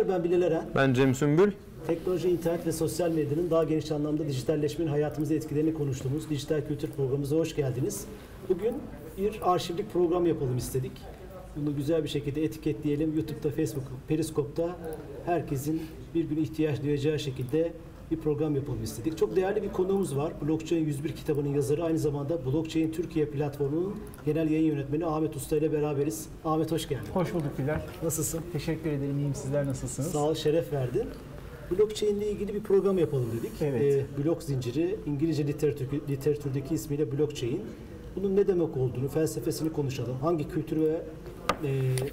akşamlar. Ben Bilal Eren. Ben Cem Sümbül. Teknoloji, internet ve sosyal medyanın daha geniş anlamda dijitalleşmenin hayatımıza etkilerini konuştuğumuz Dijital Kültür Programımıza hoş geldiniz. Bugün bir arşivlik program yapalım istedik. Bunu güzel bir şekilde etiketleyelim. YouTube'da, Facebook, Periskop'ta herkesin bir gün ihtiyaç duyacağı şekilde bir program yapalım istedik. Çok değerli bir konuğumuz var. Blockchain 101 kitabının yazarı aynı zamanda Blockchain Türkiye platformunun genel yayın yönetmeni Ahmet Usta ile beraberiz. Ahmet hoş geldin. Hoş bulduk Bilal. Nasılsın? Teşekkür ederim. İyiyim. Sizler nasılsınız? Sağ ol, şeref verdin. Blockchain ile ilgili bir program yapalım dedik. Evet. Ee, blok zinciri, İngilizce literatür, literatürdeki ismiyle blockchain. Bunun ne demek olduğunu, felsefesini konuşalım. Hangi kültür ve e,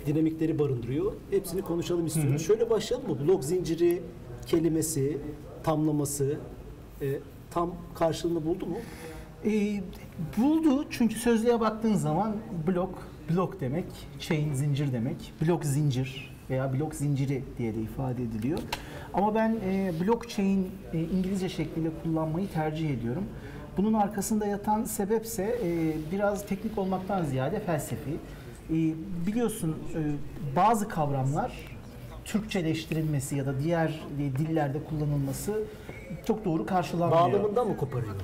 dinamikleri barındırıyor? Hepsini konuşalım istiyoruz. Şöyle başlayalım mı? Blok zinciri kelimesi, tamlaması e, tam karşılığını buldu mu? Ee, buldu çünkü sözlüğe baktığın zaman blok, blok demek, chain zincir demek, blok zincir veya blok zinciri diye de ifade ediliyor. Ama ben e, blockchain e, İngilizce şekliyle kullanmayı tercih ediyorum. Bunun arkasında yatan sebepse e, biraz teknik olmaktan ziyade felsefi. E, biliyorsun e, bazı kavramlar Türkçeleştirilmesi ya da diğer e, dillerde kullanılması çok doğru karşılanmıyor. Bağlamından mı koparıyor?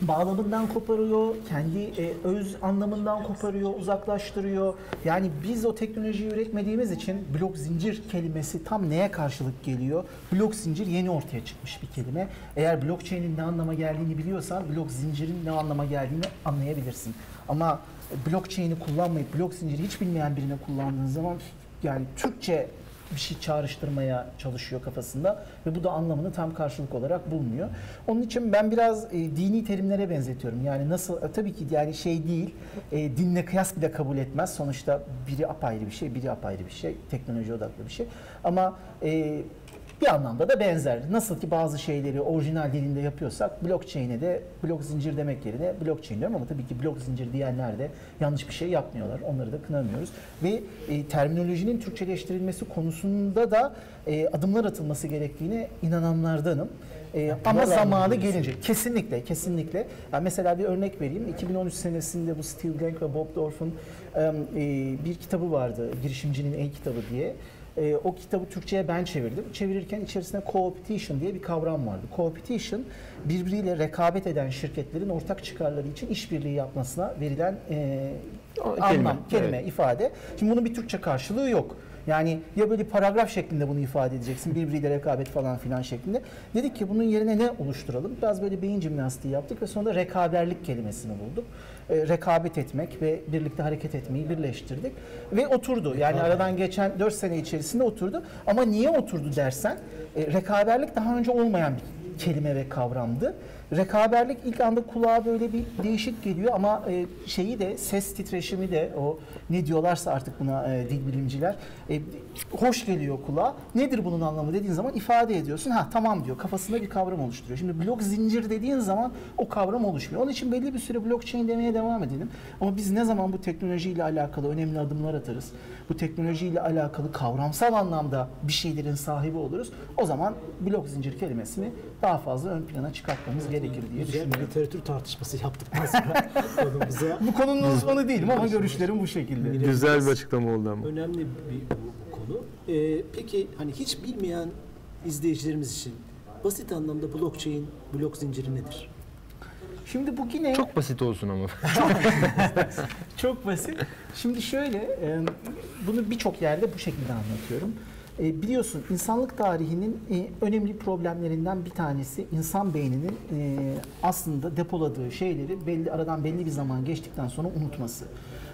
Bağlamından koparıyor, kendi e, öz anlamından koparıyor, uzaklaştırıyor. Yani biz o teknolojiyi üretmediğimiz için blok zincir kelimesi tam neye karşılık geliyor? Blok zincir yeni ortaya çıkmış bir kelime. Eğer blockchain'in ne anlama geldiğini biliyorsan blok zincirin ne anlama geldiğini anlayabilirsin. Ama blockchain'i kullanmayıp blok zinciri hiç bilmeyen birine kullandığın zaman yani Türkçe bir şey çağrıştırmaya çalışıyor kafasında ve bu da anlamını tam karşılık olarak bulmuyor. Onun için ben biraz e, dini terimlere benzetiyorum. Yani nasıl e, tabii ki yani şey değil, e, dinle kıyas bile kabul etmez. Sonuçta biri apayrı bir şey, biri apayrı bir şey, teknoloji odaklı bir şey. Ama e, bir anlamda da benzer. Nasıl ki bazı şeyleri orijinal dilinde yapıyorsak blockchain'e de blok zincir demek yerine blockchain diyorum ama tabii ki blok zincir diyenler de yanlış bir şey yapmıyorlar. Onları da kınamıyoruz. Ve e, terminolojinin Türkçeleştirilmesi konusunda da e, adımlar atılması gerektiğine inananlardanım. E, ama zamanı gelince kesinlikle kesinlikle. Yani mesela bir örnek vereyim. 2013 senesinde bu Steve Blank ve Bob Dorf'un e, bir kitabı vardı. Girişimcinin en kitabı diye. E, o kitabı Türkçe'ye ben çevirdim. Çevirirken içerisinde co-opetition diye bir kavram vardı. Co-opetition birbiriyle rekabet eden şirketlerin ortak çıkarları için işbirliği yapmasına verilen e, O anlam, kelime, kelime, evet. ifade. Şimdi bunun bir Türkçe karşılığı yok. Yani ya böyle paragraf şeklinde bunu ifade edeceksin, birbiriyle rekabet falan filan şeklinde. Dedik ki bunun yerine ne oluşturalım? Biraz böyle beyin jimnastiği yaptık ve sonra rekaberlik kelimesini bulduk. E, rekabet etmek ve birlikte hareket etmeyi birleştirdik. Ve oturdu. Yani aradan geçen 4 sene içerisinde oturdu. Ama niye oturdu dersen, e, rekaberlik daha önce olmayan bir kelime ve kavramdı. Rekaberlik ilk anda kulağa böyle bir değişik geliyor ama e, şeyi de ses titreşimi de o ne diyorlarsa artık buna e, dil bilimciler e, hoş geliyor kulağa. Nedir bunun anlamı dediğin zaman ifade ediyorsun. Ha tamam diyor. Kafasında bir kavram oluşturuyor. Şimdi blok zincir dediğin zaman o kavram oluşmuyor. Onun için belli bir süre blockchain demeye devam edelim. Ama biz ne zaman bu teknolojiyle alakalı önemli adımlar atarız. Bu teknolojiyle alakalı kavramsal anlamda bir şeylerin sahibi oluruz. O zaman blok zincir kelimesini daha fazla ön plana çıkartmamız gerekir diye düşünüyorum. literatür tartışması yaptıktan sonra konumuza Bu konunun uzmanı değilim ama görüşlerim bu şekilde. Güzel bir açıklama oldu ama. önemli bir bu, bu konu. Ee, peki hani hiç bilmeyen izleyicilerimiz için basit anlamda blockchain, blok zinciri nedir? Şimdi bu yine Çok basit olsun ama. Çok basit. Şimdi şöyle, e, bunu birçok yerde bu şekilde anlatıyorum. E, biliyorsun insanlık tarihinin e, önemli problemlerinden bir tanesi insan beyninin e, aslında depoladığı şeyleri belli aradan belli bir zaman geçtikten sonra unutması.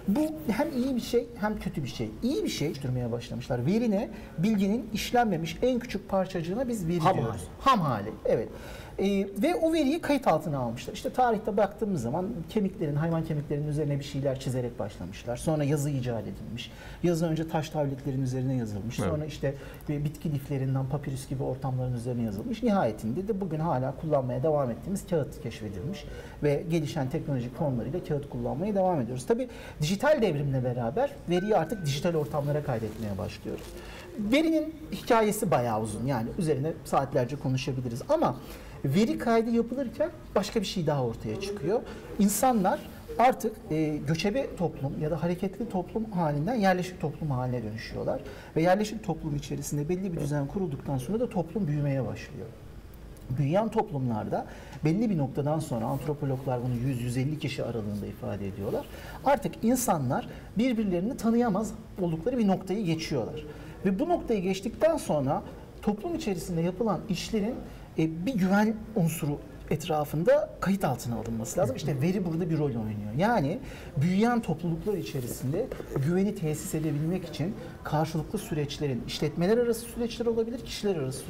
Bu hem iyi bir şey hem kötü bir şey. İyi bir şey oluşturmaya başlamışlar. Verine bilginin işlenmemiş en küçük parçacığına biz veri Ham diyoruz. hali. Ham hali. Evet. Ee, ve o veriyi kayıt altına almışlar. İşte tarihte baktığımız zaman kemiklerin, hayvan kemiklerinin üzerine bir şeyler çizerek başlamışlar. Sonra yazı icat edilmiş. Yazı önce taş tabletlerin üzerine yazılmış. Evet. Sonra işte e, bitki liflerinden papirüs gibi ortamların üzerine yazılmış. Nihayetinde de bugün hala kullanmaya devam ettiğimiz kağıt keşfedilmiş. Ve gelişen teknolojik formlarıyla kağıt kullanmaya devam ediyoruz. Tabii dijital devrimle beraber veriyi artık dijital ortamlara kaydetmeye başlıyoruz. Verinin hikayesi bayağı uzun. Yani üzerine saatlerce konuşabiliriz. Ama veri kaydı yapılırken başka bir şey daha ortaya çıkıyor. İnsanlar artık e, göçebe toplum ya da hareketli toplum halinden yerleşik toplum haline dönüşüyorlar. Ve yerleşik toplum içerisinde belli bir düzen kurulduktan sonra da toplum büyümeye başlıyor. Büyüyen toplumlarda belli bir noktadan sonra antropologlar bunu 100-150 kişi aralığında ifade ediyorlar. Artık insanlar birbirlerini tanıyamaz oldukları bir noktayı geçiyorlar. Ve bu noktayı geçtikten sonra toplum içerisinde yapılan işlerin e, bir güven unsuru etrafında kayıt altına alınması lazım. İşte veri burada bir rol oynuyor. Yani büyüyen topluluklar içerisinde güveni tesis edebilmek için karşılıklı süreçlerin, işletmeler arası süreçler olabilir, kişiler arası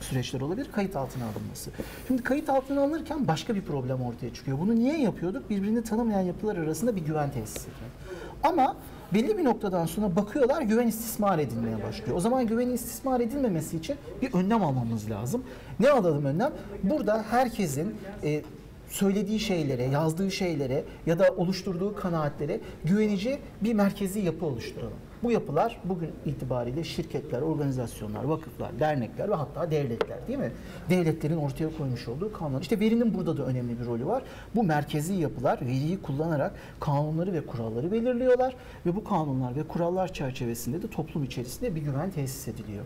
süreçler, olabilir, kayıt altına alınması. Şimdi kayıt altına alınırken başka bir problem ortaya çıkıyor. Bunu niye yapıyorduk? Birbirini tanımayan yapılar arasında bir güven tesis etmek. Ama belli bir noktadan sonra bakıyorlar güven istismar edilmeye başlıyor. O zaman güvenin istismar edilmemesi için bir önlem almamız lazım. Ne alalım önlem? Burada herkesin e, söylediği şeylere, yazdığı şeylere ya da oluşturduğu kanaatlere güvenici bir merkezi yapı oluşturalım. Bu yapılar bugün itibariyle şirketler, organizasyonlar, vakıflar, dernekler ve hatta devletler değil mi? Devletlerin ortaya koymuş olduğu kanunlar. İşte verinin burada da önemli bir rolü var. Bu merkezi yapılar veriyi kullanarak kanunları ve kuralları belirliyorlar ve bu kanunlar ve kurallar çerçevesinde de toplum içerisinde bir güven tesis ediliyor.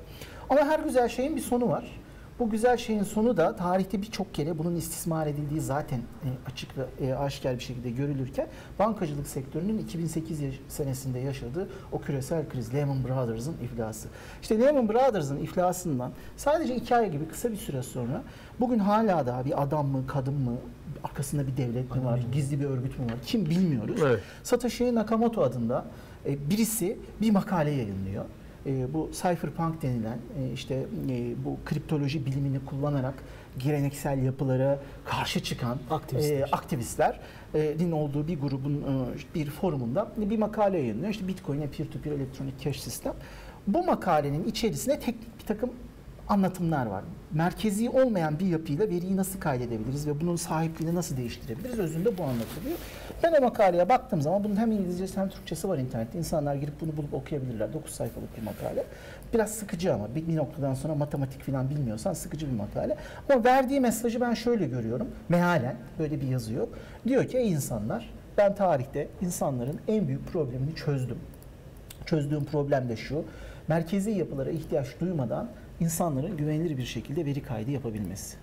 Ama her güzel şeyin bir sonu var. Bu güzel şeyin sonu da tarihte birçok kere bunun istismar edildiği zaten e, açık ve e, aşikar bir şekilde görülürken bankacılık sektörünün 2008 yaş- senesinde yaşadığı o küresel kriz Lehman Brothers'ın iflası. İşte Lehman Brothers'ın iflasından sadece iki ay gibi kısa bir süre sonra bugün hala da bir adam mı kadın mı arkasında bir devlet mi var, gizli bir örgüt mü var kim bilmiyoruz. Evet. Satoshi Nakamoto adında e, birisi bir makale yayınlıyor. E, bu cypherpunk denilen e, işte e, bu kriptoloji bilimini kullanarak geleneksel yapılara karşı çıkan Aktivistler. e, aktivistler e, din olduğu bir grubun e, bir forumunda bir makale yayınlıyor. İşte Bitcoin ve peer-to-peer elektronik cash sistem. Bu makalenin içerisinde teknik bir takım anlatımlar var. Merkezi olmayan bir yapıyla veriyi nasıl kaydedebiliriz ve bunun sahipliğini nasıl değiştirebiliriz? Özünde bu anlatılıyor. Ben o makaleye baktığım zaman bunun hem İngilizcesi hem Türkçesi var internette. İnsanlar girip bunu bulup okuyabilirler. 9 sayfalık bir makale. Biraz sıkıcı ama bir, noktadan sonra matematik falan bilmiyorsan sıkıcı bir makale. Ama verdiği mesajı ben şöyle görüyorum. Mealen böyle bir yazı yok. Diyor ki insanlar ben tarihte insanların en büyük problemini çözdüm. Çözdüğüm problem de şu. Merkezi yapılara ihtiyaç duymadan insanların güvenilir bir şekilde veri kaydı yapabilmesi.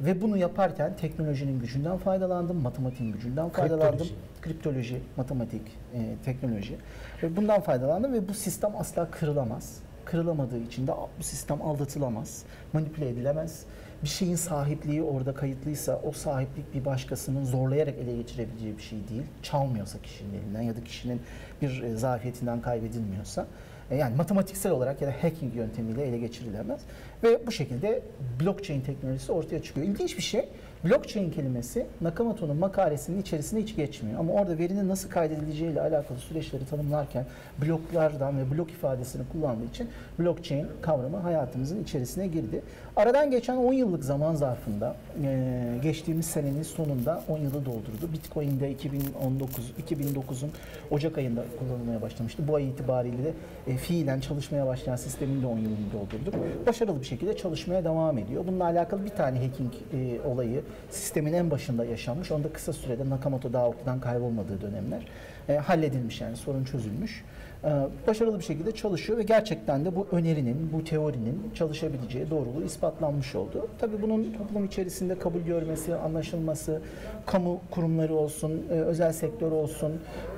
Ve bunu yaparken teknolojinin gücünden faydalandım, matematiğin gücünden faydalandım. Kriptoloji. Kriptoloji, matematik, e, teknoloji. Ve bundan faydalandım ve bu sistem asla kırılamaz. Kırılamadığı için de bu sistem aldatılamaz, manipüle edilemez. Bir şeyin sahipliği orada kayıtlıysa o sahiplik bir başkasının zorlayarak ele geçirebileceği bir şey değil. Çalmıyorsa kişinin elinden ya da kişinin bir e, zafiyetinden kaybedilmiyorsa. E, Yani matematiksel olarak ya da hacking yöntemiyle ele geçirilemez. Ve bu şekilde blockchain teknolojisi ortaya çıkıyor. İlginç bir şey. Blockchain kelimesi Nakamoto'nun makalesinin içerisinde hiç geçmiyor. Ama orada verinin nasıl kaydedileceği ile alakalı süreçleri tanımlarken bloklardan ve blok ifadesini kullandığı için blockchain kavramı hayatımızın içerisine girdi. Aradan geçen 10 yıllık zaman zarfında e, geçtiğimiz senenin sonunda 10 yılı doldurdu. Bitcoin'de 2019 2009'un Ocak ayında kullanılmaya başlamıştı. Bu ay itibariyle de e, fiilen çalışmaya başlayan sistemin de 10 yılını doldurduk. Başarılı bir şekilde çalışmaya devam ediyor. Bununla alakalı bir tane hacking e, olayı sistemin en başında yaşanmış. Onda kısa sürede Nakamoto daha ortadan kaybolmadığı dönemler e, halledilmiş yani sorun çözülmüş. E, başarılı bir şekilde çalışıyor ve gerçekten de bu önerinin, bu teorinin çalışabileceği doğruluğu ispatlanmış oldu. Tabii bunun toplum içerisinde kabul görmesi, anlaşılması, kamu kurumları olsun, e, özel sektör olsun,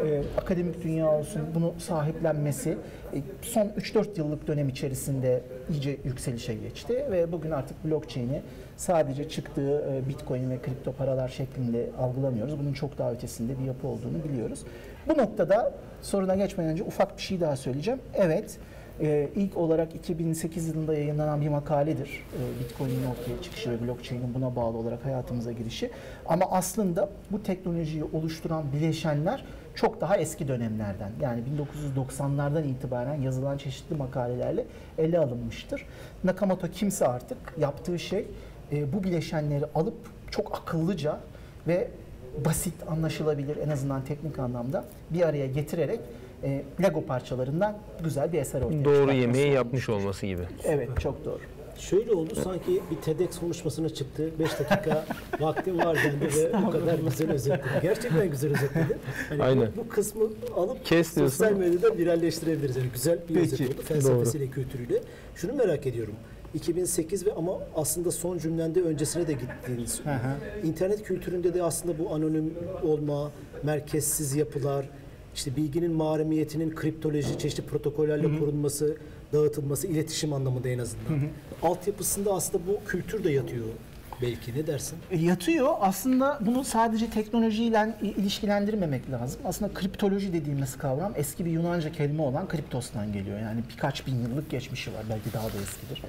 e, akademik dünya olsun bunu sahiplenmesi son 3-4 yıllık dönem içerisinde iyice yükselişe geçti ve bugün artık blockchain'i sadece çıktığı bitcoin ve kripto paralar şeklinde algılamıyoruz. Bunun çok daha ötesinde bir yapı olduğunu biliyoruz. Bu noktada soruna geçmeden önce ufak bir şey daha söyleyeceğim. Evet, e, ilk olarak 2008 yılında yayınlanan bir makaledir. E, Bitcoin'in ortaya çıkışı ve blockchain'in buna bağlı olarak hayatımıza girişi. Ama aslında bu teknolojiyi oluşturan bileşenler çok daha eski dönemlerden yani 1990'lardan itibaren yazılan çeşitli makalelerle ele alınmıştır. Nakamoto kimse artık yaptığı şey e, bu bileşenleri alıp çok akıllıca ve basit anlaşılabilir en azından teknik anlamda bir araya getirerek e, Lego parçalarından güzel bir eser ortaya Doğru yemeği olmuş. yapmış olması gibi. Evet çok doğru. Şöyle oldu sanki bir TEDx konuşmasına çıktı. 5 dakika vaktim var dendi ve bu kadar güzel özetledi. Gerçekten güzel özetledi. Hani Aynen. Bu, bu kısmı alıp Kes sosyal medyada viralleştirebiliriz. Yani güzel bir Peki, özet oldu felsefesiyle, kültürüyle. Şunu merak ediyorum. 2008 ve ama aslında son cümlende öncesine de gittiğiniz. Hı hı. İnternet kültüründe de aslında bu anonim olma, merkezsiz yapılar, işte bilginin mahremiyetinin kriptoloji, çeşitli protokollerle korunması, dağıtılması, iletişim anlamında en azından. Altyapısında aslında bu kültür de yatıyor belki. Ne dersin? E, Yatıyor. Aslında bunu sadece teknolojiyle ilişkilendirmemek lazım. Aslında kriptoloji dediğimiz kavram eski bir Yunanca kelime olan kriptos'tan geliyor. Yani birkaç bin yıllık geçmişi var. Belki daha da eskidir.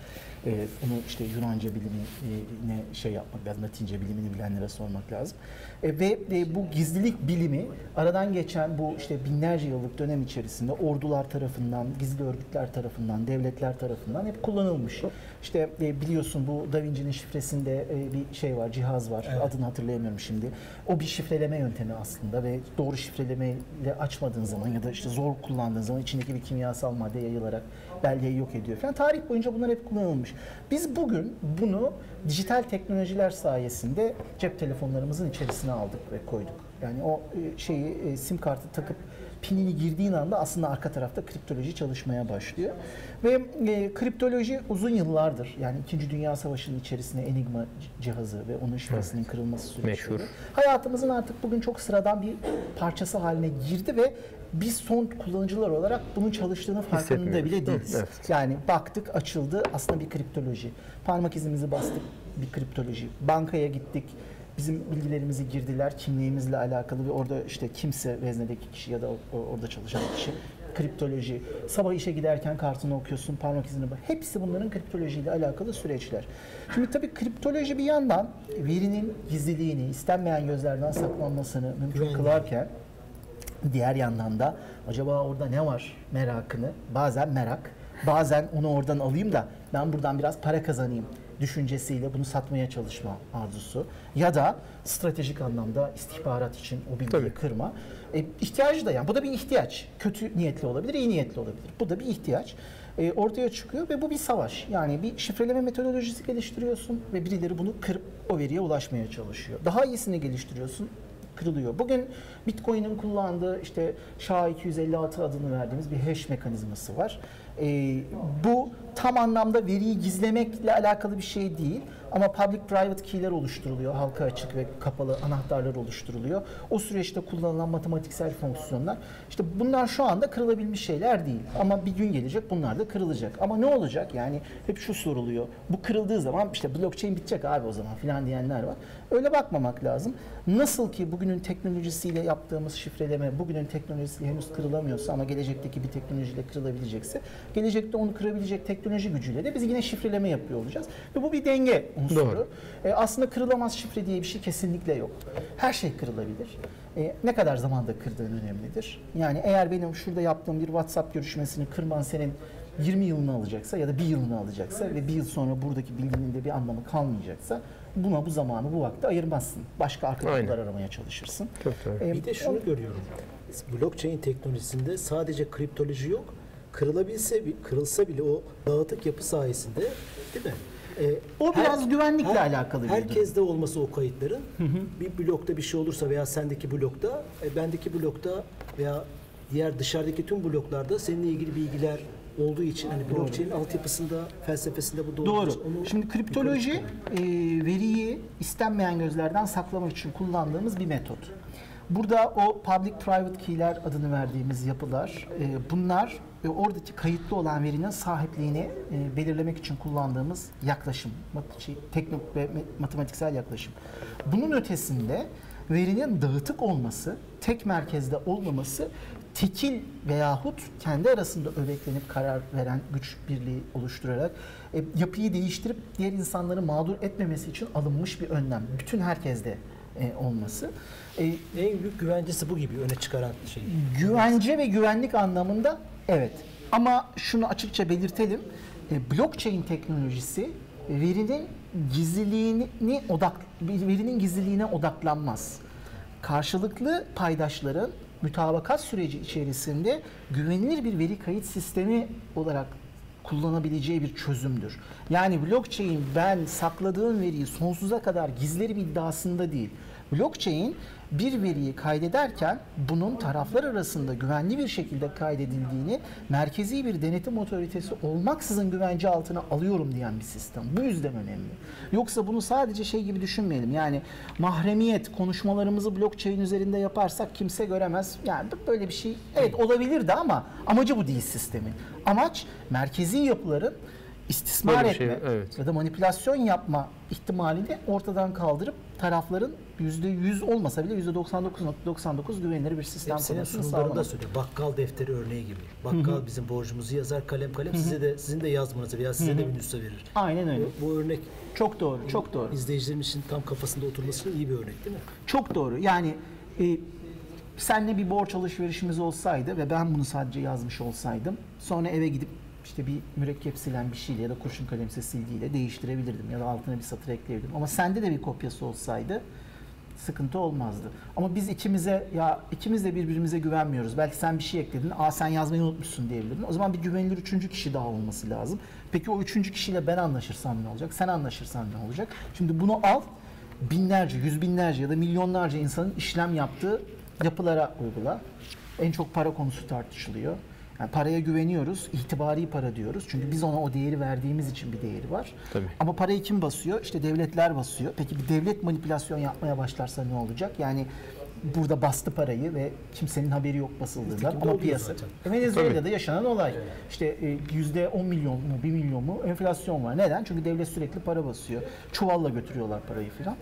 Ee, bunu işte Yunanca bilimine şey yapmak lazım. Latince bilimini bilenlere sormak lazım. E, ve e, bu gizlilik bilimi aradan geçen bu işte binlerce yıllık dönem içerisinde ordular tarafından, gizli örgütler tarafından, devletler tarafından hep kullanılmış. İşte e, biliyorsun bu Da Vinci'nin şifresinde e, bir şey var, cihaz var. Evet. Adını hatırlayamıyorum şimdi. O bir şifreleme yöntemi aslında ve doğru şifrelemeyle açmadığın zaman ya da işte zor kullandığın zaman içindeki bir kimyasal madde yayılarak belleği yok ediyor falan. Tarih boyunca bunlar hep kullanılmış. Biz bugün bunu dijital teknolojiler sayesinde cep telefonlarımızın içerisine aldık ve koyduk. Yani o e, şeyi e, sim kartı takıp pinini girdiğin anda aslında arka tarafta kriptoloji çalışmaya başlıyor. Ve e, kriptoloji uzun yıllardır yani 2. Dünya Savaşı'nın içerisinde Enigma cihazı ve onun şifresinin kırılması süreçleri. Meşhur. Hayatımızın artık bugün çok sıradan bir parçası haline girdi ve biz son kullanıcılar olarak bunun çalıştığını farkında bile değiliz. Evet. Yani baktık açıldı aslında bir kriptoloji. Parmak izimizi bastık bir kriptoloji. Bankaya gittik. Bizim bilgilerimizi girdiler kimliğimizle alakalı ve orada işte kimse veznedeki kişi ya da orada çalışan kişi kriptoloji. Sabah işe giderken kartını okuyorsun, parmak izini bak. Hepsi bunların kriptolojiyle alakalı süreçler. Şimdi tabii kriptoloji bir yandan verinin gizliliğini, istenmeyen gözlerden saklanmasını mümkün kılarken Diğer yandan da acaba orada ne var merakını, bazen merak, bazen onu oradan alayım da ben buradan biraz para kazanayım düşüncesiyle bunu satmaya çalışma arzusu ya da stratejik anlamda istihbarat için o bilgiyi Tabii. kırma. E, ihtiyacı da yani bu da bir ihtiyaç. Kötü niyetli olabilir, iyi niyetli olabilir. Bu da bir ihtiyaç. E, ortaya çıkıyor ve bu bir savaş. Yani bir şifreleme metodolojisi geliştiriyorsun ve birileri bunu kırıp o veriye ulaşmaya çalışıyor. Daha iyisini geliştiriyorsun kırılıyor. Bugün Bitcoin'in kullandığı işte SHA-256 adını verdiğimiz bir hash mekanizması var. Ee, bu tam anlamda veriyi gizlemekle alakalı bir şey değil ama public-private key'ler oluşturuluyor. Halka açık ve kapalı anahtarlar oluşturuluyor. O süreçte kullanılan matematiksel fonksiyonlar. İşte bunlar şu anda kırılabilmiş şeyler değil. Ama bir gün gelecek bunlar da kırılacak. Ama ne olacak? Yani hep şu soruluyor. Bu kırıldığı zaman işte blockchain bitecek abi o zaman filan diyenler var. Öyle bakmamak lazım. Nasıl ki bugünün teknolojisiyle yaptığımız şifreleme bugünün teknolojisiyle henüz kırılamıyorsa ama gelecekteki bir teknolojiyle kırılabilecekse gelecekte onu kırabilecek teknoloji gücüyle de biz yine şifreleme yapıyor olacağız. Ve bu bir denge unsuru. Doğru. E, aslında kırılamaz şifre diye bir şey kesinlikle yok. Her şey kırılabilir. E, ne kadar zamanda kırdığın önemlidir. Yani eğer benim şurada yaptığım bir WhatsApp görüşmesini kırman senin 20 yılını alacaksa ya da bir yılını alacaksa ve bir yıl sonra buradaki bilginin de bir anlamı kalmayacaksa buna bu zamanı bu vakti ayırmazsın. Başka arka Aynen. kapılar aramaya çalışırsın. Çok doğru. E, Bir de şunu görüyorum. Blockchain teknolojisinde sadece kriptoloji yok. Kırılabilse, bi- kırılsa bile o dağıtık yapı sayesinde değil mi? Ee, O biraz güvenlikle alakalı bir durum. Herkeste olması o kayıtların bir blokta bir şey olursa veya sendeki blokta, e, bendeki blokta veya diğer dışarıdaki tüm bloklarda seninle ilgili bilgiler olduğu için hani blockchain altyapısında, felsefesinde bu Doğru. için onu Şimdi kriptoloji e, veriyi istenmeyen gözlerden saklamak için kullandığımız bir metot. Burada o public private key'ler adını verdiğimiz yapılar e, bunlar e, oradaki kayıtlı olan verinin sahipliğini e, belirlemek için kullandığımız yaklaşım, şey, teknik ve matematiksel yaklaşım. Bunun ötesinde verinin dağıtık olması, tek merkezde olmaması tekil veyahut kendi arasında öbeklenip karar veren güç birliği oluşturarak e, yapıyı değiştirip diğer insanları mağdur etmemesi için alınmış bir önlem. Bütün herkeste e, olması. E, en büyük güvencesi bu gibi öne çıkaran şey. güvence ve güvenlik anlamında evet. Ama şunu açıkça belirtelim. E, blockchain teknolojisi verinin gizliliğini odak verinin gizliliğine odaklanmaz. Karşılıklı paydaşların mütabakat süreci içerisinde güvenilir bir veri kayıt sistemi olarak kullanabileceği bir çözümdür. Yani blockchain ben sakladığım veriyi sonsuza kadar gizlerim iddiasında değil. Blockchain bir veriyi kaydederken bunun taraflar arasında güvenli bir şekilde kaydedildiğini merkezi bir denetim otoritesi olmaksızın güvence altına alıyorum diyen bir sistem. Bu yüzden önemli. Yoksa bunu sadece şey gibi düşünmeyelim. Yani mahremiyet konuşmalarımızı blockchain üzerinde yaparsak kimse göremez. Yani böyle bir şey evet olabilirdi ama amacı bu değil sistemin. Amaç merkezi yapıların istismar Böyle etme şey, evet. ya da manipülasyon yapma ihtimalini ortadan kaldırıp tarafların %100 olmasa bile %99.99 güvenilir bir sistem Hep senin sağlamak. söylüyor. Bakkal defteri örneği gibi. Bakkal bizim borcumuzu yazar kalem kalem size de sizin de yazmanızı veya size de bir nüsha verir. Aynen öyle. Bu, bu örnek Çok doğru, çok doğru. izleyicilerimiz için tam kafasında oturması için iyi bir örnek değil mi? Çok doğru. Yani e, senle bir borç alışverişimiz olsaydı ve ben bunu sadece yazmış olsaydım sonra eve gidip işte bir mürekkep silen bir şeyle ya da kurşun kalemse sildiğiyle değiştirebilirdim ya da altına bir satır ekleyebilirdim. Ama sende de bir kopyası olsaydı sıkıntı olmazdı. Ama biz ikimize ya ikimiz de birbirimize güvenmiyoruz. Belki sen bir şey ekledin. Aa sen yazmayı unutmuşsun diyebilirdin. O zaman bir güvenilir üçüncü kişi daha olması lazım. Peki o üçüncü kişiyle ben anlaşırsam ne olacak? Sen anlaşırsan ne olacak? Şimdi bunu al binlerce, yüz binlerce ya da milyonlarca insanın işlem yaptığı yapılara uygula. En çok para konusu tartışılıyor. Yani paraya güveniyoruz, itibari para diyoruz. Çünkü biz ona o değeri verdiğimiz için bir değeri var. Tabii. Ama parayı kim basıyor? İşte devletler basıyor. Peki bir devlet manipülasyon yapmaya başlarsa ne olacak? Yani burada bastı parayı ve kimsenin haberi yok basıldığından ama piyasa. E, Venezuela'da yaşanan olay. İşte e, yüzde 10 milyon mu 1 milyon mu enflasyon var. Neden? Çünkü devlet sürekli para basıyor. Çuvalla götürüyorlar parayı filan.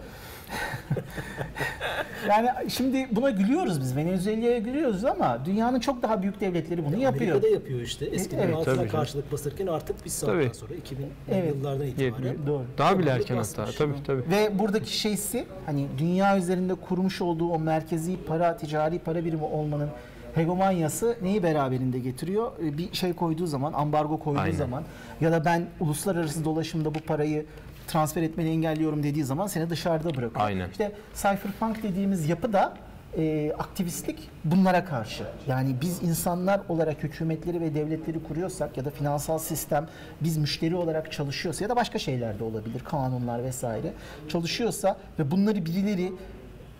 yani şimdi buna gülüyoruz biz. Venezuela'ya gülüyoruz ama dünyanın çok daha büyük devletleri bunu yapıyor. Amerika'da yapıyor işte. Eskiden Evet. altına Tabii canım. karşılık basırken artık bir saatten Tabii. sonra 2000 Evet. yıllardan itibaren Yetmiyor. Doğru. Daha bile erken hatta. Tabii tabii. Ve buradaki şeysi hani dünya üzerinde kurmuş olduğu o merkezi para, ticari para birimi olmanın hegemonyası neyi beraberinde getiriyor? Ee, Bir şey koyduğu zaman, ambargo koyduğu Aynen. zaman ya da ben uluslararası dolaşımda bu parayı transfer etmeni engelliyorum dediği zaman seni dışarıda bırakıyor. Aynen. İşte cypherpunk dediğimiz yapı da e, aktivistlik bunlara karşı. Yani biz insanlar olarak hükümetleri ve devletleri kuruyorsak ya da finansal sistem biz müşteri olarak çalışıyorsa ya da başka şeyler de olabilir, kanunlar vesaire çalışıyorsa ve bunları birileri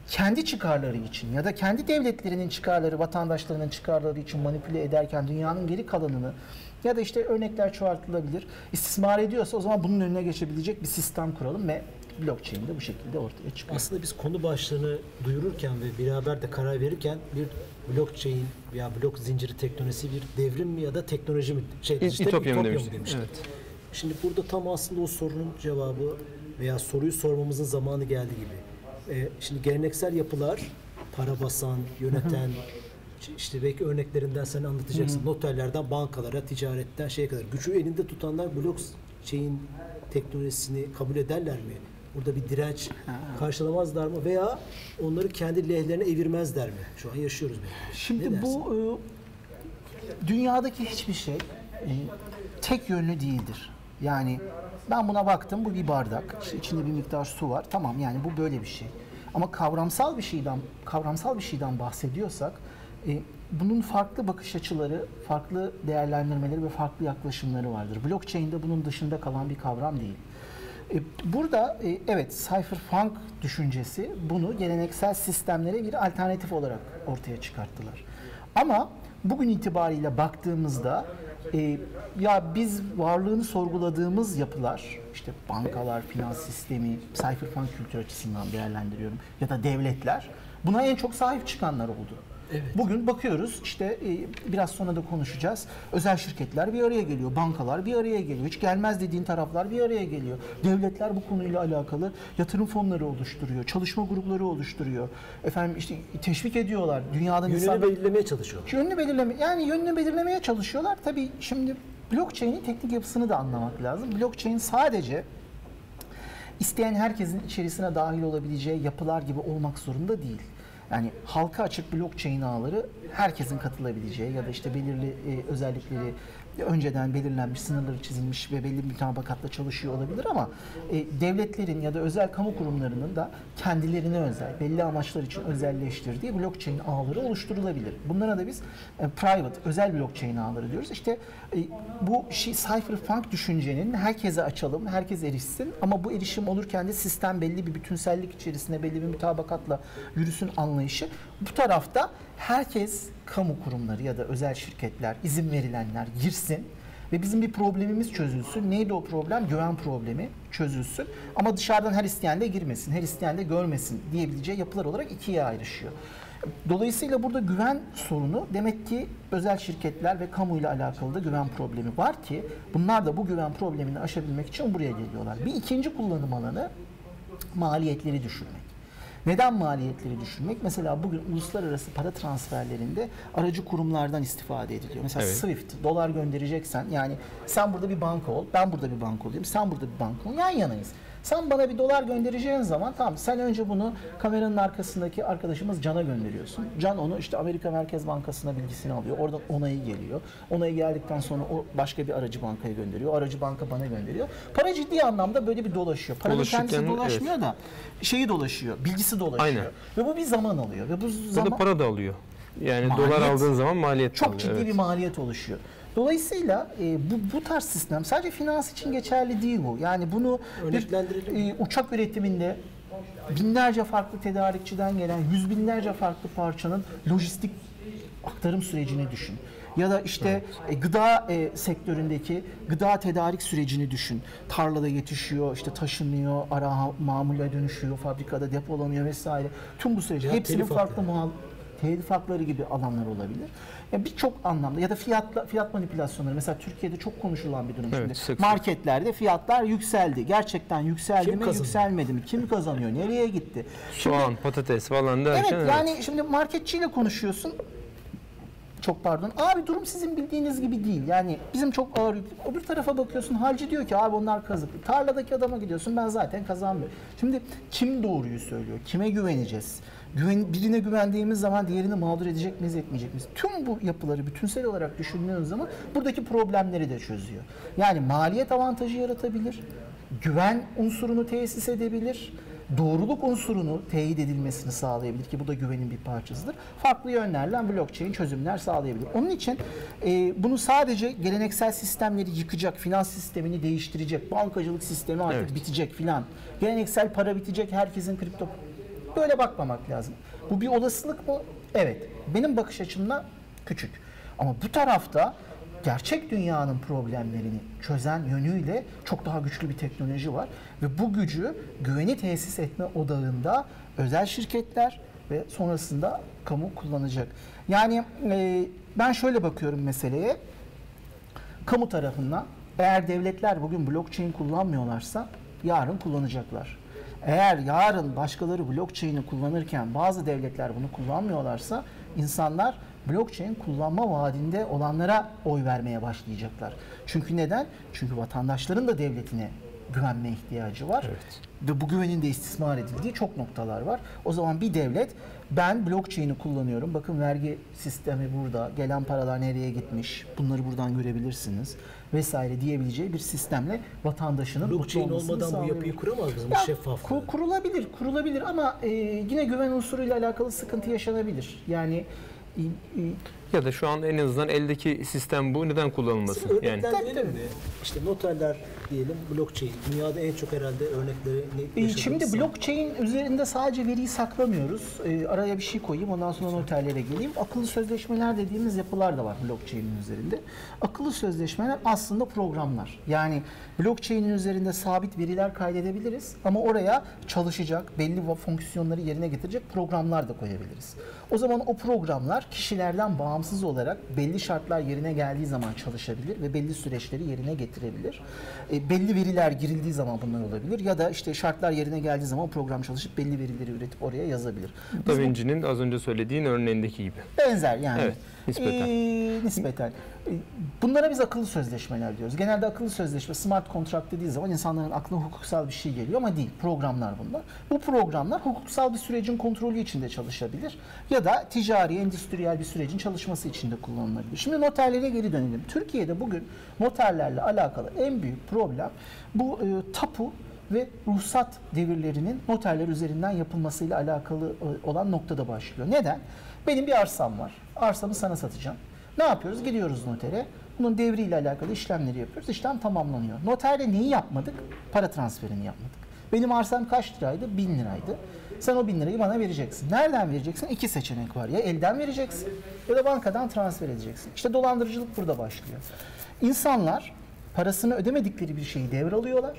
kendi çıkarları için ya da kendi devletlerinin çıkarları, vatandaşlarının çıkarları için manipüle ederken dünyanın geri kalanını ya da işte örnekler çoğaltılabilir. istismar ediyorsa o zaman bunun önüne geçebilecek bir sistem kuralım ve blockchain de bu şekilde ortaya çıkıyor. Aslında biz konu başlığını duyururken ve beraber de karar verirken bir blockchain veya blok zinciri teknolojisi bir devrim mi ya da teknoloji mi? Şey, İ- dijital İtopya mı demiştik? demiştik. Evet. Şimdi burada tam aslında o sorunun cevabı veya soruyu sormamızın zamanı geldi gibi. Ee, şimdi geleneksel yapılar para basan, yöneten, işte belki örneklerinden sen anlatacaksın. Noterlerden bankalara, ticaretten şeye kadar. Gücü elinde tutanlar blockchain teknolojisini kabul ederler mi? Burada bir direnç karşılamazlar mı? Veya onları kendi lehlerine evirmezler mi? Şu an yaşıyoruz belki. Şimdi bu e, dünyadaki hiçbir şey e, tek yönlü değildir. Yani ben buna baktım bu bir bardak. İşte içinde bir miktar su var. Tamam yani bu böyle bir şey. Ama kavramsal bir şeyden kavramsal bir şeyden bahsediyorsak e, bunun farklı bakış açıları, farklı değerlendirmeleri ve farklı yaklaşımları vardır. Blockchain'de bunun dışında kalan bir kavram değil. E, Burada e, evet cypherpunk düşüncesi bunu geleneksel sistemlere bir alternatif olarak ortaya çıkarttılar. Ama bugün itibariyle baktığımızda ya biz varlığını sorguladığımız yapılar işte bankalar, finans sistemi, cypherpunk kültür açısından değerlendiriyorum ya da devletler buna en çok sahip çıkanlar oldu. Bugün bakıyoruz işte e, biraz sonra da konuşacağız. Özel şirketler bir araya geliyor, bankalar bir araya geliyor. Hiç gelmez dediğin taraflar bir araya geliyor. Devletler bu konuyla alakalı yatırım fonları oluşturuyor, çalışma grupları oluşturuyor. Efendim işte teşvik ediyorlar. Dünyadan Yönünü insanlar belirlemeye çalışıyorlar. yönünü belirleme yani yönünü belirlemeye çalışıyorlar. Tabii şimdi blockchain'in teknik yapısını da anlamak lazım. Blockchain sadece isteyen herkesin içerisine dahil olabileceği yapılar gibi olmak zorunda değil. Yani halka açık blockchain ağları herkesin katılabileceği ya da işte belirli e, özellikleri önceden belirlenmiş, sınırları çizilmiş ve belli bir mutabakatla çalışıyor olabilir ama e, devletlerin ya da özel kamu kurumlarının da kendilerine özel, belli amaçlar için özelleştirdiği blockchain ağları oluşturulabilir. Bunlara da biz e, private, özel blockchain ağları diyoruz. İşte e, bu şey, cypherpunk düşüncenin herkese açalım, herkes erişsin ama bu erişim olurken de sistem belli bir bütünsellik içerisinde belli bir mutabakatla yürüsün anlayışı. Bu tarafta herkes kamu kurumları ya da özel şirketler, izin verilenler girsin ve bizim bir problemimiz çözülsün. Neydi o problem? Güven problemi çözülsün. Ama dışarıdan her isteyen de girmesin, her isteyen de görmesin diyebileceği yapılar olarak ikiye ayrışıyor. Dolayısıyla burada güven sorunu demek ki özel şirketler ve kamuyla alakalı da güven problemi var ki bunlar da bu güven problemini aşabilmek için buraya geliyorlar. Bir ikinci kullanım alanı maliyetleri düşürmek. Neden maliyetleri düşürmek? Mesela bugün uluslararası para transferlerinde aracı kurumlardan istifade ediliyor. Mesela Evet. Swift, dolar göndereceksen yani sen burada bir banka ol, ben burada bir banka olayım, sen burada bir banka ol, yan yanayız. Sen bana bir dolar göndereceğin zaman tamam sen önce bunu kameranın arkasındaki arkadaşımız Can'a gönderiyorsun. Can onu işte Amerika Merkez Bankası'na bilgisini alıyor. Oradan onayı geliyor. Onayı geldikten sonra o başka bir aracı bankaya gönderiyor. Aracı banka bana gönderiyor. Para ciddi anlamda böyle bir dolaşıyor. Paranın kendisi dolaşmıyor da şeyi dolaşıyor. Bilgisi dolaşıyor. Aynen. Ve bu bir zaman alıyor. Ve bu Burada zaman para da alıyor. Yani Maliyet. dolar aldığın zaman maliyet çok alıyor. ciddi evet. bir maliyet oluşuyor. Dolayısıyla e, bu, bu tarz sistem sadece finans için geçerli değil bu. Yani bunu bir e, uçak üretiminde binlerce farklı tedarikçiden gelen yüz binlerce farklı parçanın lojistik aktarım sürecini düşün. Ya da işte e, gıda e, sektöründeki gıda tedarik sürecini düşün. Tarlada yetişiyor, işte taşınıyor, ara mamule dönüşüyor, fabrikada depolanıyor vesaire. Tüm bu süreci Ya hepsinin farklı muhal telif hakları gibi alanlar olabilir. Ya birçok anlamda ya da fiyatla fiyat manipülasyonları mesela Türkiye'de çok konuşulan bir durum Evet, şimdi. sık sık. Marketlerde fiyatlar yükseldi. Gerçekten yükseldi Kim mi, kazanıyor? yükselmedi mi? Kim kazanıyor? Nereye gitti? Soğan, patates falan derken Evet yani şimdi marketçiyle konuşuyorsun. Çok pardon. Abi durum sizin bildiğiniz gibi değil. Yani bizim çok ağır yük. Öbür tarafa bakıyorsun halci diyor ki abi onlar kazık. Tarladaki adama gidiyorsun ben zaten kazanmıyorum. Şimdi kim doğruyu söylüyor? Kime güveneceğiz? Güven, birine güvendiğimiz zaman diğerini mağdur edecek miyiz etmeyecek miyiz? Tüm bu yapıları bütünsel olarak düşündüğün zaman buradaki problemleri de çözüyor. Yani maliyet avantajı yaratabilir. Güven unsurunu tesis edebilir doğruluk unsurunu teyit edilmesini sağlayabilir ki bu da güvenin bir parçasıdır. Farklı yönlerle blockchain çözümler sağlayabilir. Onun için e, bunu sadece geleneksel sistemleri yıkacak, finans sistemini değiştirecek, bankacılık sistemi artık Evet. bitecek filan. Geleneksel para bitecek, herkesin kripto böyle bakmamak lazım. Bu bir olasılık mı? Evet. Benim bakış açımda küçük. Ama bu tarafta gerçek dünyanın problemlerini çözen yönüyle çok daha güçlü bir teknoloji var ve bu gücü güveni tesis etme odağında özel şirketler ve sonrasında kamu kullanacak. Yani e, ben şöyle bakıyorum meseleye. Kamu tarafından eğer devletler bugün blockchain kullanmıyorlarsa yarın kullanacaklar. Eğer yarın başkaları blockchain'i kullanırken bazı devletler bunu kullanmıyorlarsa insanlar blockchain kullanma vaadinde olanlara oy vermeye başlayacaklar. Çünkü neden? Çünkü vatandaşların da devletine güvenme ihtiyacı var. Ve bu güvenin de istismar edildiği çok noktalar var. O zaman bir devlet ben blockchain'i kullanıyorum. Bakın vergi sistemi burada. Gelen paralar nereye gitmiş? Bunları buradan görebilirsiniz vesaire diyebileceği bir sistemle vatandaşının Blockchain olmadan bu yapıyı kuramaz? Bu Ya, şeffaflığı. ku- kurulabilir, kurulabilir ama e, yine güven unsuruyla alakalı sıkıntı yaşanabilir. Yani e, e, Ya da şu an en azından eldeki sistem bu. Neden kullanılmasın? Yani Örneklendirelim mi? İşte noterler diyelim blockchain. Dünyada en çok herhalde örnekleri E, yaşadığımız Şimdi sanırım. blockchain üzerinde sadece veriyi saklamıyoruz. E, araya bir şey koyayım ondan sonra noterlere geleyim. Akıllı sözleşmeler dediğimiz yapılar da var blockchain'in üzerinde. Akıllı sözleşmeler aslında programlar. Yani blockchain'in üzerinde sabit veriler kaydedebiliriz ama oraya çalışacak, belli fonksiyonları yerine getirecek programlar da koyabiliriz. O zaman o programlar kişilerden bağımsız olarak belli şartlar yerine geldiği zaman çalışabilir ve belli süreçleri yerine getirebilir. E, belli veriler girildiği zaman bunlar olabilir ya da işte şartlar yerine geldiği zaman o program çalışıp belli verileri üretip oraya yazabilir. Da Vinci'nin az önce söylediğin örneğindeki gibi. benzer yani. Evet. Nispeten. Ee, nispeten. Bunlara biz akıllı sözleşmeler diyoruz. Genelde akıllı sözleşme, smart contract dediği zaman insanların aklına hukuksal bir şey geliyor ama değil. Programlar bunlar. Bu programlar hukuksal bir sürecin kontrolü içinde çalışabilir ya da ticari, endüstriyel bir sürecin çalışması içinde kullanılabilir. Şimdi noterlere geri dönelim. Türkiye'de bugün noterlerle alakalı en büyük problem bu e, tapu ve ruhsat devirlerinin noterler üzerinden yapılmasıyla alakalı e, olan noktada başlıyor. Neden? Benim bir arsam var. Arsamı sana satacağım. Ne yapıyoruz? Gidiyoruz notere. Bunun devriyle alakalı işlemleri yapıyoruz. İşlem tamamlanıyor. Noterde neyi yapmadık? Para transferini yapmadık. Benim arsam kaç liraydı? 1000 liraydı. Sen o 1000 lirayı bana vereceksin. Nereden vereceksin? İki seçenek var. Ya elden vereceksin ya da bankadan transfer edeceksin. İşte dolandırıcılık burada başlıyor. İnsanlar parasını ödemedikleri bir şeyi devralıyorlar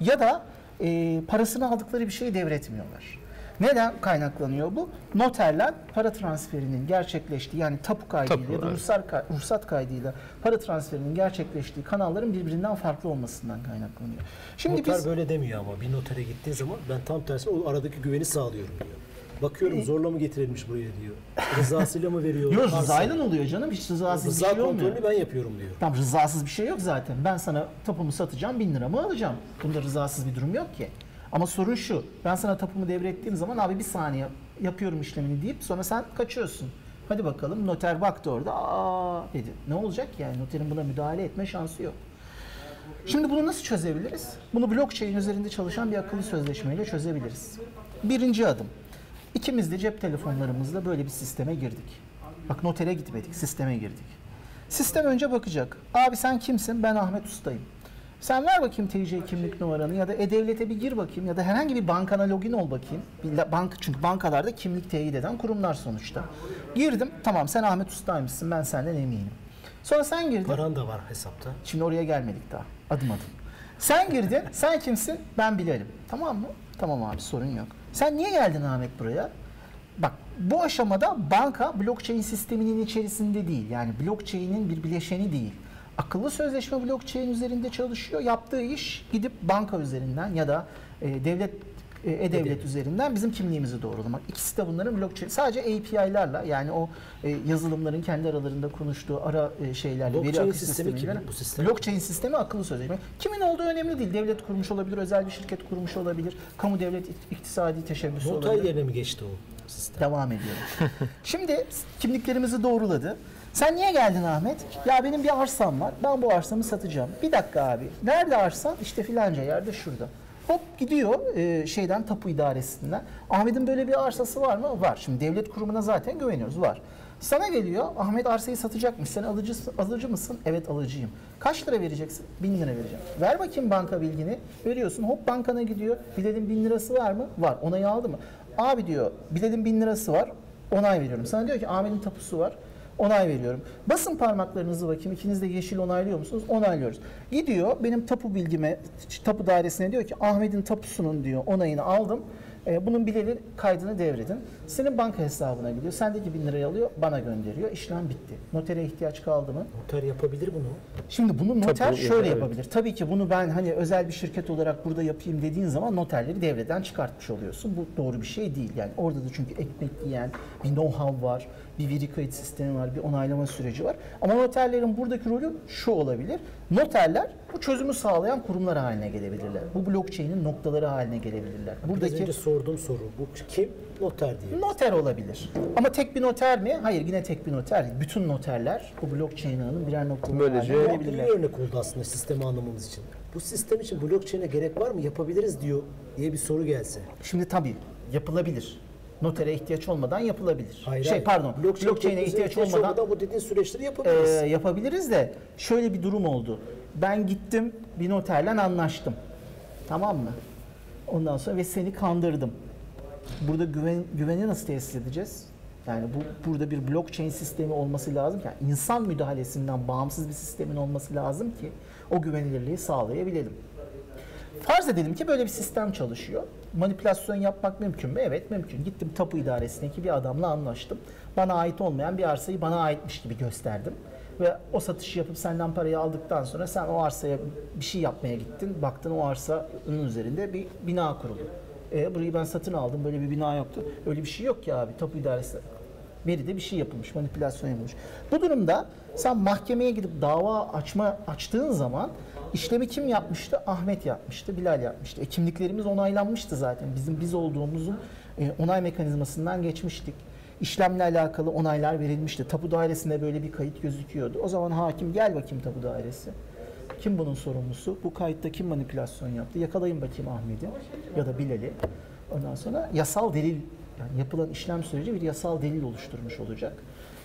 ya da e, parasını aldıkları bir şeyi devretmiyorlar. Neden kaynaklanıyor bu? Noterler para transferinin gerçekleştiği yani tapu kaydıyla Tapu, ya da evet. ruhsat, kay- ruhsat kaydıyla para transferinin gerçekleştiği kanalların birbirinden farklı olmasından kaynaklanıyor. Şimdi Noter biz böyle demiyor ama bir notere gittiğin zaman ben tam tersine o aradaki güveni sağlıyorum diyor. Bakıyorum zorla mı getirilmiş buraya diyor. Rızasıyla mı veriyor? Yok rızayla oluyor canım hiç rızasız Rıza bir şey olmuyor. kontrolünü ben yapıyorum diyor. Tam rızasız bir şey yok zaten. Ben sana tapumu satacağım, bin liramı alacağım. Bunda rızasız bir durum yok ki. Ama sorun şu, ben sana tapumu devrettiğim zaman abi bir saniye yapıyorum işlemini deyip sonra sen kaçıyorsun. Hadi bakalım noter baktı orada, aa dedi. Ne olacak yani noterin buna müdahale etme şansı yok. Şimdi bunu nasıl çözebiliriz? Bunu blockchain üzerinde çalışan bir akıllı sözleşmeyle çözebiliriz. Birinci adım. İkimiz de cep telefonlarımızla böyle bir sisteme girdik. Bak notere gitmedik, sisteme girdik. Sistem önce bakacak. Abi sen kimsin? Ben Ahmet Usta'yım. Sen ver bakayım TC kimlik numaranı ya da E-Devlet'e bir gir bakayım ya da herhangi bir bankana login ol bakayım. Bir bank, çünkü bankalarda kimlik teyit eden kurumlar sonuçta. Girdim. Tamam sen Ahmet Usta'ymışsın ben senden eminim. Sonra sen girdin. Paran da var hesapta. Şimdi oraya gelmedik daha. Adım adım. Sen girdin. Sen kimsin? Ben Bilal'im. Tamam mı? Tamam abi sorun yok. Sen niye geldin Ahmet buraya? Bak bu aşamada banka blockchain sisteminin içerisinde değil. Yani blockchain'in bir bileşeni değil. Akıllı sözleşme blockchain üzerinde çalışıyor. Yaptığı iş gidip banka üzerinden ya da e, devlet e, e-devlet üzerinden bizim kimliğimizi doğrulamak. İkisi de bunların blockchain. Sadece API'larla yani o e, yazılımların kendi aralarında konuştuğu ara e, şeylerle veri Blockchain akış sistemi kimin bu sistem? Blockchain sistemi akıllı sözleşme. Kimin olduğu önemli değil. Devlet kurmuş olabilir, özel bir şirket kurmuş olabilir, kamu devlet ik- iktisadi teşebbüsü Noter olabilir. yerine mi geçti o sistem? Devam ediyorum. Şimdi kimliklerimizi doğruladı. Sen niye geldin Ahmet? Ya benim bir arsam var. Ben bu arsamı satacağım. Bir dakika abi. Nerede arsan? İşte filanca yerde şurada. Hop gidiyor e, şeyden tapu idaresinden. Ahmet'in böyle bir arsası var mı? Var. Şimdi devlet kurumuna zaten güveniyoruz. Var. Sana geliyor. Ahmet arsayı satacakmış. Sen alıcı, alıcı mısın? Evet alıcıyım. Kaç lira vereceksin? Bin lira vereceğim. Ver bakayım banka bilgini. Veriyorsun. Hop bankana gidiyor. Bilal'in bin lirası var mı? Var. Onayı aldı mı? Abi diyor Bilal'in bin lirası var. Onay veriyorum. Sana diyor ki Ahmet'in tapusu var. Onay veriyorum. Basın parmaklarınızı bakayım. İkiniz de yeşil onaylıyor musunuz? Onaylıyoruz. Gidiyor benim tapu bilgime, tapu dairesine diyor ki Ahmet'in tapusunun diyor onayını aldım. E, bunun bileli kaydını devredin. Senin banka hesabına gidiyor. Sendeki bin lirayı alıyor, bana gönderiyor. İşlem bitti. Notere ihtiyaç kaldı mı? Noter yapabilir bunu. Şimdi bunu noter Tabii, şöyle evet. yapabilir. Tabii ki bunu ben hani özel bir şirket olarak burada yapayım dediğin zaman noterleri devreden çıkartmış oluyorsun. Bu doğru bir şey değil. Yani orada da çünkü ekmek yiyen bir know-how var, bir veri kayıt sistemi var, bir onaylama süreci var. Ama noterlerin buradaki rolü şu olabilir. Noterler bu çözümü sağlayan kurumlar haline gelebilirler. Bu blockchain'in noktaları haline gelebilirler. Biraz Buradaki önce sorduğum soru bu kim? Noter diye. Noter olabilir. Ama tek bir noter mi? Hayır yine tek bir noter değil. Bütün noterler bu blockchain ağının birer noktaları Böylece- haline gelebilirler. örnek oldu aslında sistemi anlamamız için. Bu sistem için blockchain'e gerek var mı? Yapabiliriz diyor diye bir soru gelse. Şimdi tabii yapılabilir. Notere ihtiyaç olmadan yapılabilir. Hayır, şey hayır. pardon. Blockchain blockchain'e teknolojisine ihtiyaç olmadan bu dediğin süreçleri e, yapabiliriz. yapabiliriz de şöyle bir durum oldu. Ben gittim bir noterle anlaştım. Tamam mı? Ondan sonra ve seni kandırdım. Burada güven, güveni nasıl tesis edeceğiz? Yani bu burada bir blockchain sistemi olması lazım ki yani insan müdahalesinden bağımsız bir sistemin olması lazım ki o güvenilirliği sağlayabilelim. Farz edelim ki böyle bir sistem çalışıyor. Manipülasyon yapmak mümkün mü? Evet mümkün. Gittim tapu idaresindeki bir adamla anlaştım. Bana ait olmayan bir arsayı bana aitmiş gibi gösterdim. Ve o satışı yapıp senden parayı aldıktan sonra sen o arsaya bir şey yapmaya gittin. Baktın o arsanın üzerinde bir bina kurulu. E, burayı ben satın aldım böyle bir bina yoktu. Öyle bir şey yok ki abi tapu idaresi. Veride bir şey yapılmış, manipülasyon yapılmış. Bu durumda sen mahkemeye gidip dava açma açtığın zaman işlemi kim yapmıştı? Ahmet yapmıştı, Bilal yapmıştı. E, kimliklerimiz onaylanmıştı zaten. Bizim biz olduğumuzun e, onay mekanizmasından geçmiştik. İşlemle alakalı onaylar verilmişti. Tapu dairesinde böyle bir kayıt gözüküyordu. O zaman hakim gel bakayım tapu dairesi. Kim bunun sorumlusu? Bu kayıtta kim manipülasyon yaptı? Yakalayın bakayım Ahmet'i ya da Bilal'i. Ondan sonra yasal delil yani yapılan işlem süreci bir yasal delil oluşturmuş olacak.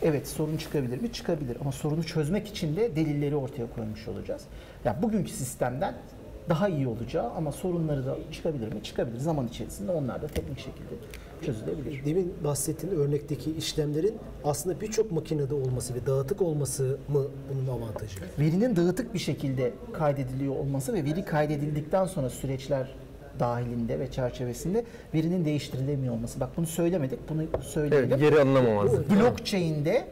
Evet sorun çıkabilir mi? Çıkabilir ama sorunu çözmek için de delilleri ortaya koymuş olacağız. Yani bugünkü sistemden daha iyi olacağı ama sorunları da çıkabilir mi? Çıkabilir. Zaman içerisinde onlar da teknik şekilde çözülebilir. Demin bahsettiğin örnekteki işlemlerin aslında birçok makinede olması ve dağıtık olması mı bunun avantajı? verinin dağıtık bir şekilde kaydediliyor olması ve veri kaydedildikten sonra süreçler dahilinde ve çerçevesinde verinin değiştirilemiyor olması. Bak bunu söylemedik, bunu söyleyelim. Evet, geri alınamamazlık. Blockchain'de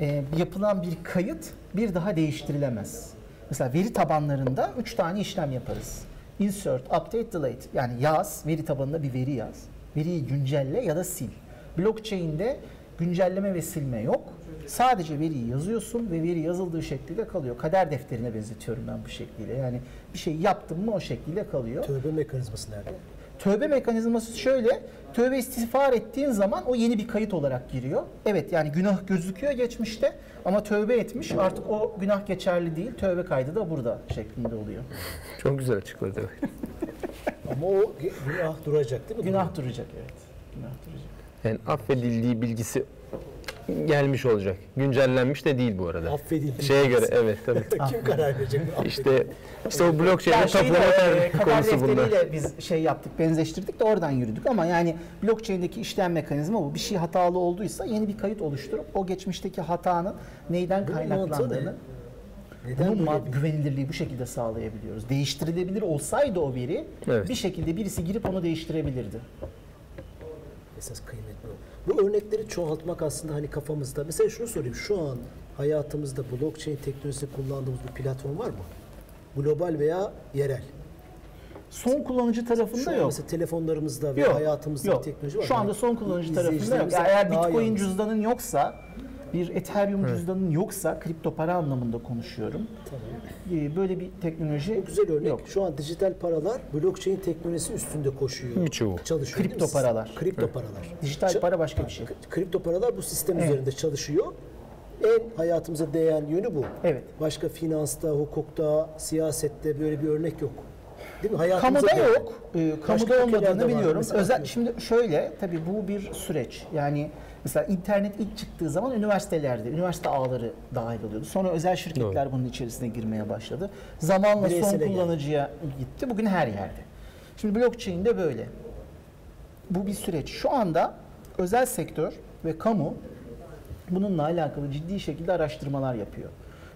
e, yapılan bir kayıt bir daha değiştirilemez. Mesela veri tabanlarında üç tane işlem yaparız. Insert, update, delete. Yani yaz, veri tabanında bir veri yaz. Veriyi güncelle ya da sil. Blockchain'de güncelleme ve silme yok. Sadece veriyi yazıyorsun ve veri yazıldığı şekliyle kalıyor. Kader defterine benzetiyorum ben bu şekliyle. Yani bir şey yaptım mı o şekliyle kalıyor. Tövbe mekanizması nerede? Tövbe mekanizması şöyle. Tövbe istiğfar ettiğin zaman o yeni bir kayıt olarak giriyor. Evet yani günah gözüküyor geçmişte ama tövbe etmiş artık o günah geçerli değil. Tövbe kaydı da burada şeklinde oluyor. Çok güzel açıkladı. Ama o günah duracak değil mi? Günah duracak evet. Günah duracak. Yani affedildiği bilgisi gelmiş olacak. Güncellenmiş de değil bu arada. Affedildi. Şeye göre evet tabii. Kim karar verecek? bu? İşte işte o blockchain'in Yani şeyle, tapu e, konusu bunda. biz şey yaptık, benzeştirdik de oradan yürüdük ama yani blockchain'deki işlem mekanizma bu. Bir şey hatalı olduysa yeni bir kayıt oluşturup o geçmişteki hatanın neyden Bunun kaynaklandığını ne? Neden Bunun güvenilirliği bu şekilde sağlayabiliyoruz. Değiştirilebilir olsaydı o veri Evet. bir şekilde birisi girip onu değiştirebilirdi. esas kıymetli o. Bu örnekleri çoğaltmak aslında hani kafamızda. Mesela şunu sorayım. Şu an hayatımızda blockchain teknolojisi kullandığımız bir platform var mı? Global veya yerel. Son kullanıcı tarafında Şu an yok. mesela telefonlarımızda ve Yok. hayatımızda yok. teknoloji var. Şu anda son kullanıcı tarafında yok. Yani eğer Bitcoin cüzdanın yoksa bir Ethereum cüzdanın yoksa kripto para anlamında konuşuyorum. Tamam. Ee, Böyle bir teknoloji Bu güzel örnek. yok. Şu an dijital paralar blockchain teknolojisi üstünde koşuyor. Birçoğu. Çalışıyor. Kripto paralar. Kripto paralar. Dijital Ç- para başka bir şey. Kripto paralar bu sistem Evet. üzerinde çalışıyor. En hayatımıza değen yönü bu. Evet. Başka finansta, hukukta, siyasette böyle bir örnek yok. Değil mi? Hayatımıza Kamuda değen. yok. Ee, kamuda olmadığını biliyorum. Özel şimdi şöyle tabii bu bir süreç. Yani mesela internet ilk çıktığı zaman üniversitelerde, üniversite ağları dahil oluyordu. Sonra özel şirketler bunun içerisine girmeye başladı. Zamanla son Bireysele geldi. kullanıcıya gitti. Bugün her yerde. Şimdi blockchain de böyle. Bu bir süreç. Şu anda özel sektör ve kamu bununla alakalı ciddi şekilde araştırmalar yapıyor.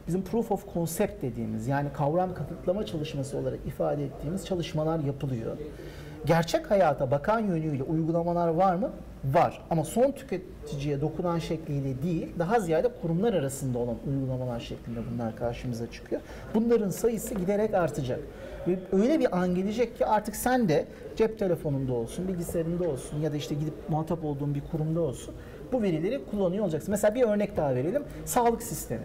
Bizim proof of concept dediğimiz yani kavram kanıtlama çalışması olarak ifade ettiğimiz çalışmalar yapılıyor. Gerçek hayata bakan yönüyle uygulamalar var mı? Var. Ama son tüketiciye dokunan şekliyle değil, daha ziyade kurumlar arasında olan uygulamalar şeklinde bunlar karşımıza çıkıyor. Bunların sayısı giderek artacak. Ve öyle bir an gelecek ki artık sen de cep telefonunda olsun, bilgisayarında olsun ya da işte gidip muhatap olduğun bir kurumda olsun bu verileri kullanıyor olacaksın. Mesela bir örnek daha verelim. Sağlık sistemi.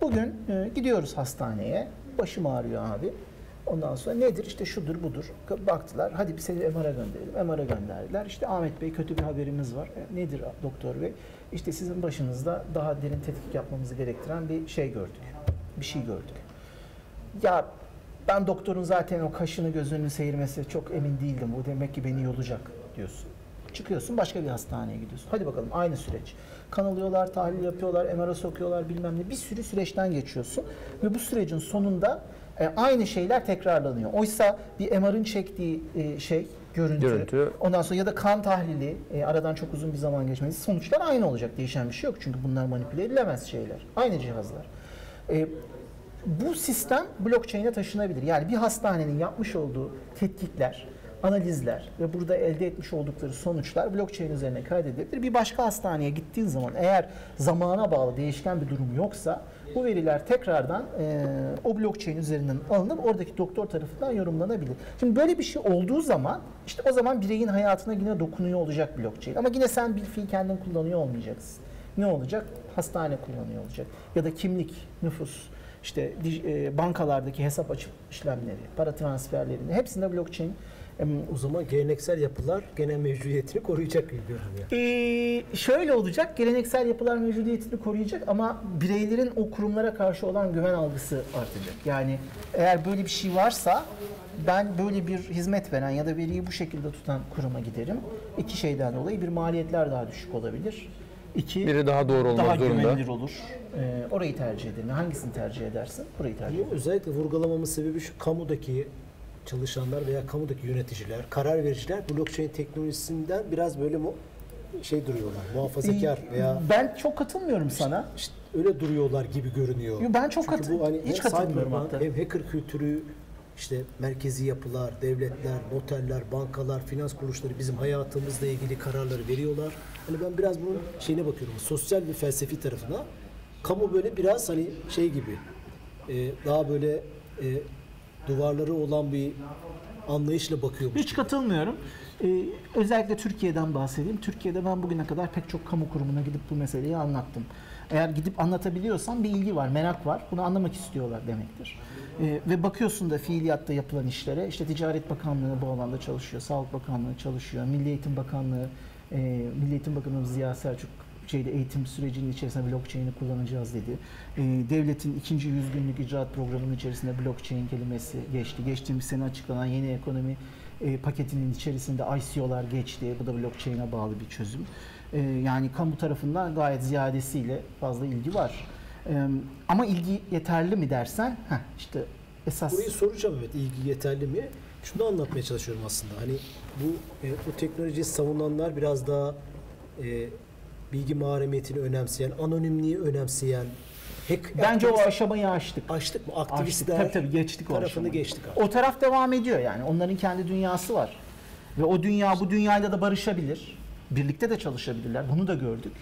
Bugün e, gidiyoruz hastaneye. Başım ağrıyor abi. Ondan sonra nedir? İşte şudur budur. Baktılar. Hadi bir seni MR'a gönderelim. MR'a gönderdiler. İşte Ahmet Bey kötü bir haberimiz var. E, nedir doktor bey? İşte sizin başınızda daha derin tetkik yapmamızı gerektiren bir şey gördük. Bir şey gördük. Ya ben doktorun zaten o kaşını gözünü seyirmesi çok emin değildim. Bu demek ki beni yolacak diyorsun. Çıkıyorsun başka bir hastaneye gidiyorsun. Hadi bakalım aynı süreç. Kan alıyorlar, tahlil yapıyorlar, MR'a sokuyorlar bilmem ne. Bir sürü süreçten geçiyorsun. Ve bu sürecin sonunda e, aynı şeyler tekrarlanıyor. Oysa bir MR'ın çektiği e, şey, görüntü, Görüntü. ondan sonra ya da kan tahlili, e, aradan çok uzun bir zaman geçmesi sonuçlar aynı olacak. Değişen bir şey yok çünkü bunlar manipüle edilemez şeyler. Aynı cihazlar. E, bu sistem blockchain'e taşınabilir. Yani bir hastanenin yapmış olduğu tetkikler, analizler ve burada elde etmiş oldukları sonuçlar blockchain üzerine kaydedilebilir. Bir başka hastaneye gittiğin zaman eğer zamana bağlı değişken bir durum yoksa bu veriler tekrardan e, o blockchain üzerinden alınıp oradaki doktor tarafından yorumlanabilir. Şimdi böyle bir şey olduğu zaman işte o zaman bireyin hayatına yine dokunuyor olacak blockchain. Ama yine sen bir fiil kendin kullanıyor olmayacaksın. ne olacak? Hastane kullanıyor olacak. Ya da kimlik, nüfus, işte e, bankalardaki hesap açıp işlemleri, para transferlerini hepsinde blockchain O zaman geleneksel yapılar gene mevcudiyetini koruyacak gibi görünüyor. Ee, şöyle olacak, geleneksel yapılar mevcudiyetini koruyacak ama bireylerin o kurumlara karşı olan güven algısı artacak. Yani eğer böyle bir şey varsa ben böyle bir hizmet veren ya da veriyi bu şekilde tutan kuruma giderim. İki şeyden dolayı bir maliyetler daha düşük olabilir. İki Biri daha doğru olmak daha zorunda. güvenilir olur. Ee, orayı tercih ederim. Hangisini tercih edersin? Orayı tercih ederim. özellikle vurgulamamın sebebi şu kamudaki çalışanlar veya kamudaki yöneticiler, karar vericiler blockchain teknolojisinden biraz böyle mu şey duruyorlar, muhafazakar veya Ben çok katılmıyorum sana. işte öyle duruyorlar gibi görünüyor. Yo, ben çok Çünkü katı- bu hani hiç katılmıyorum hatta. Hem hacker kültürü, işte merkezi yapılar, devletler, noterler, bankalar, finans kuruluşları bizim hayatımızla ilgili kararları veriyorlar. Hani ben biraz bunun şeyine bakıyorum, sosyal bir felsefi tarafına. Kamu böyle biraz hani şey gibi, e, daha böyle e, duvarları olan bir anlayışla bakıyormuş. Hiç katılmıyorum. Ee, özellikle Türkiye'den bahsedeyim. Türkiye'de ben bugüne kadar pek çok kamu kurumuna gidip bu meseleyi anlattım. Eğer gidip anlatabiliyorsan bir ilgi var, merak var. Bunu anlamak istiyorlar demektir. Ee, ve bakıyorsun da fiiliyatta yapılan işlere. İşte Ticaret Bakanlığı bu alanda çalışıyor, Sağlık Bakanlığı çalışıyor, Milli Eğitim Bakanlığı, e, Milli Eğitim Bakanı Ziya Selçuk şeyde eğitim sürecinin içerisinde blockchain'i kullanacağız dedi. Ee, devletin ikinci yüz günlük icraat programının içerisinde blockchain kelimesi geçti. Geçtiğimiz sene açıklanan yeni ekonomi e, paketinin içerisinde ICO'lar geçti. Bu da blockchain'e bağlı bir çözüm. Ee, yani kamu tarafından gayet ziyadesiyle fazla ilgi var. Ee, ama ilgi yeterli mi dersen, heh, işte esas Burayı soracağım evet ilgi yeterli mi? Şunu anlatmaya çalışıyorum aslında. Hani bu e, bu teknolojiyi savunanlar biraz daha e, bilgi mahremiyetini önemseyen, anonimliği önemseyen, hack bence o aşamayı aştık. aştık mı? Aştık. Aktivistler Tabii tabii geçtik o tarafını geçtik artık. O taraf devam ediyor yani. Onların kendi dünyası var. Ve o dünya bu dünyayla da barışabilir. Birlikte de çalışabilirler. Bunu da gördük.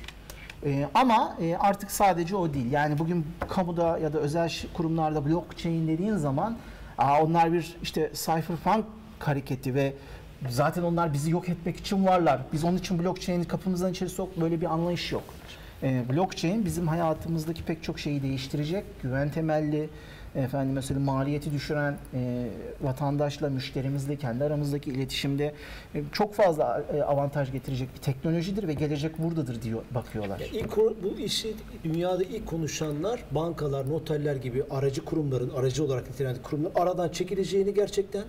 Ee, ama e, artık sadece o değil. Yani bugün kamuda ya da özel kurumlarda blockchain dediğin zaman aa, onlar bir işte cypherpunk hareketi ve zaten onlar bizi yok etmek için varlar. Biz onun için blockchain'i kapımızdan içeri sok böyle bir anlayış yok. Ee, blockchain bizim hayatımızdaki pek çok şeyi değiştirecek. Güven temelli, efendim mesela maliyeti düşüren e, vatandaşla, müşterimizle, kendi aramızdaki iletişimde e, çok fazla e, avantaj getirecek bir teknolojidir ve gelecek buradadır diyor bakıyorlar. İlk bu işi dünyada ilk konuşanlar bankalar, noterler gibi aracı kurumların aracı olarak nitelendirilen kurumlar aradan çekileceğini gerçekten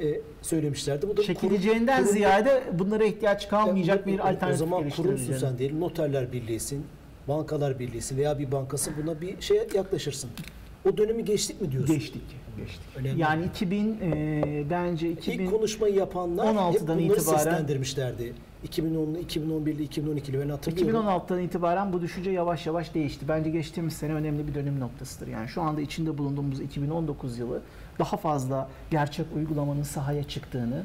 e, söylemişlerdi. Bu da Çekileceğinden kurum- ziyade bunlara ihtiyaç kalmayacak bir O alternatif zaman kurumsun sen diyelim noterler birliğisin, bankalar birliğisin veya bir bankası buna bir şeye yaklaşırsın. O dönemi geçtik mi diyorsun? Geçtik. Geçtik. Önemli. Yani 2000 e, bence 2000 İlk konuşmayı yapanlar hep 16'dan bunları itibaren- seslendirmişlerdi. 2010'lu, 2011'li, 2012'li ben hatırlıyorum. 2016'dan itibaren bu düşünce yavaş yavaş değişti. Bence geçtiğimiz sene önemli bir dönüm noktasıdır. Yani şu anda içinde bulunduğumuz 2019 yılı daha fazla gerçek uygulamanın sahaya çıktığını,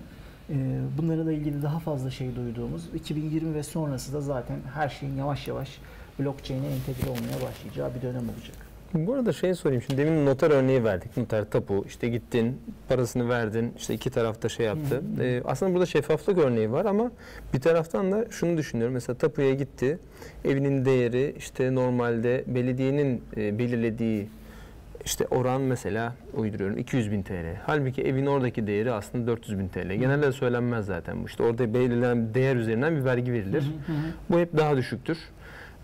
e, bunlarla ilgili daha fazla şey duyduğumuz, 2020 ve sonrası da zaten her şeyin yavaş yavaş blockchain'e entegre olmaya başlayacağı bir dönem olacak. Bu arada şey sorayım şimdi demin noter örneği verdik. Noter tapu işte gittin parasını verdin işte iki tarafta şey yaptı. Ee, aslında burada şeffaflık örneği var ama bir taraftan da şunu düşünüyorum. Mesela tapuya gitti evinin değeri işte normalde belediyenin e, belirlediği işte oran mesela uyduruyorum 200 bin TL. Halbuki evin oradaki değeri aslında 400 bin TL. Genelde söylenmez zaten bu. İşte orada belirlenen değer üzerinden bir vergi verilir. Bu hep daha düşüktür.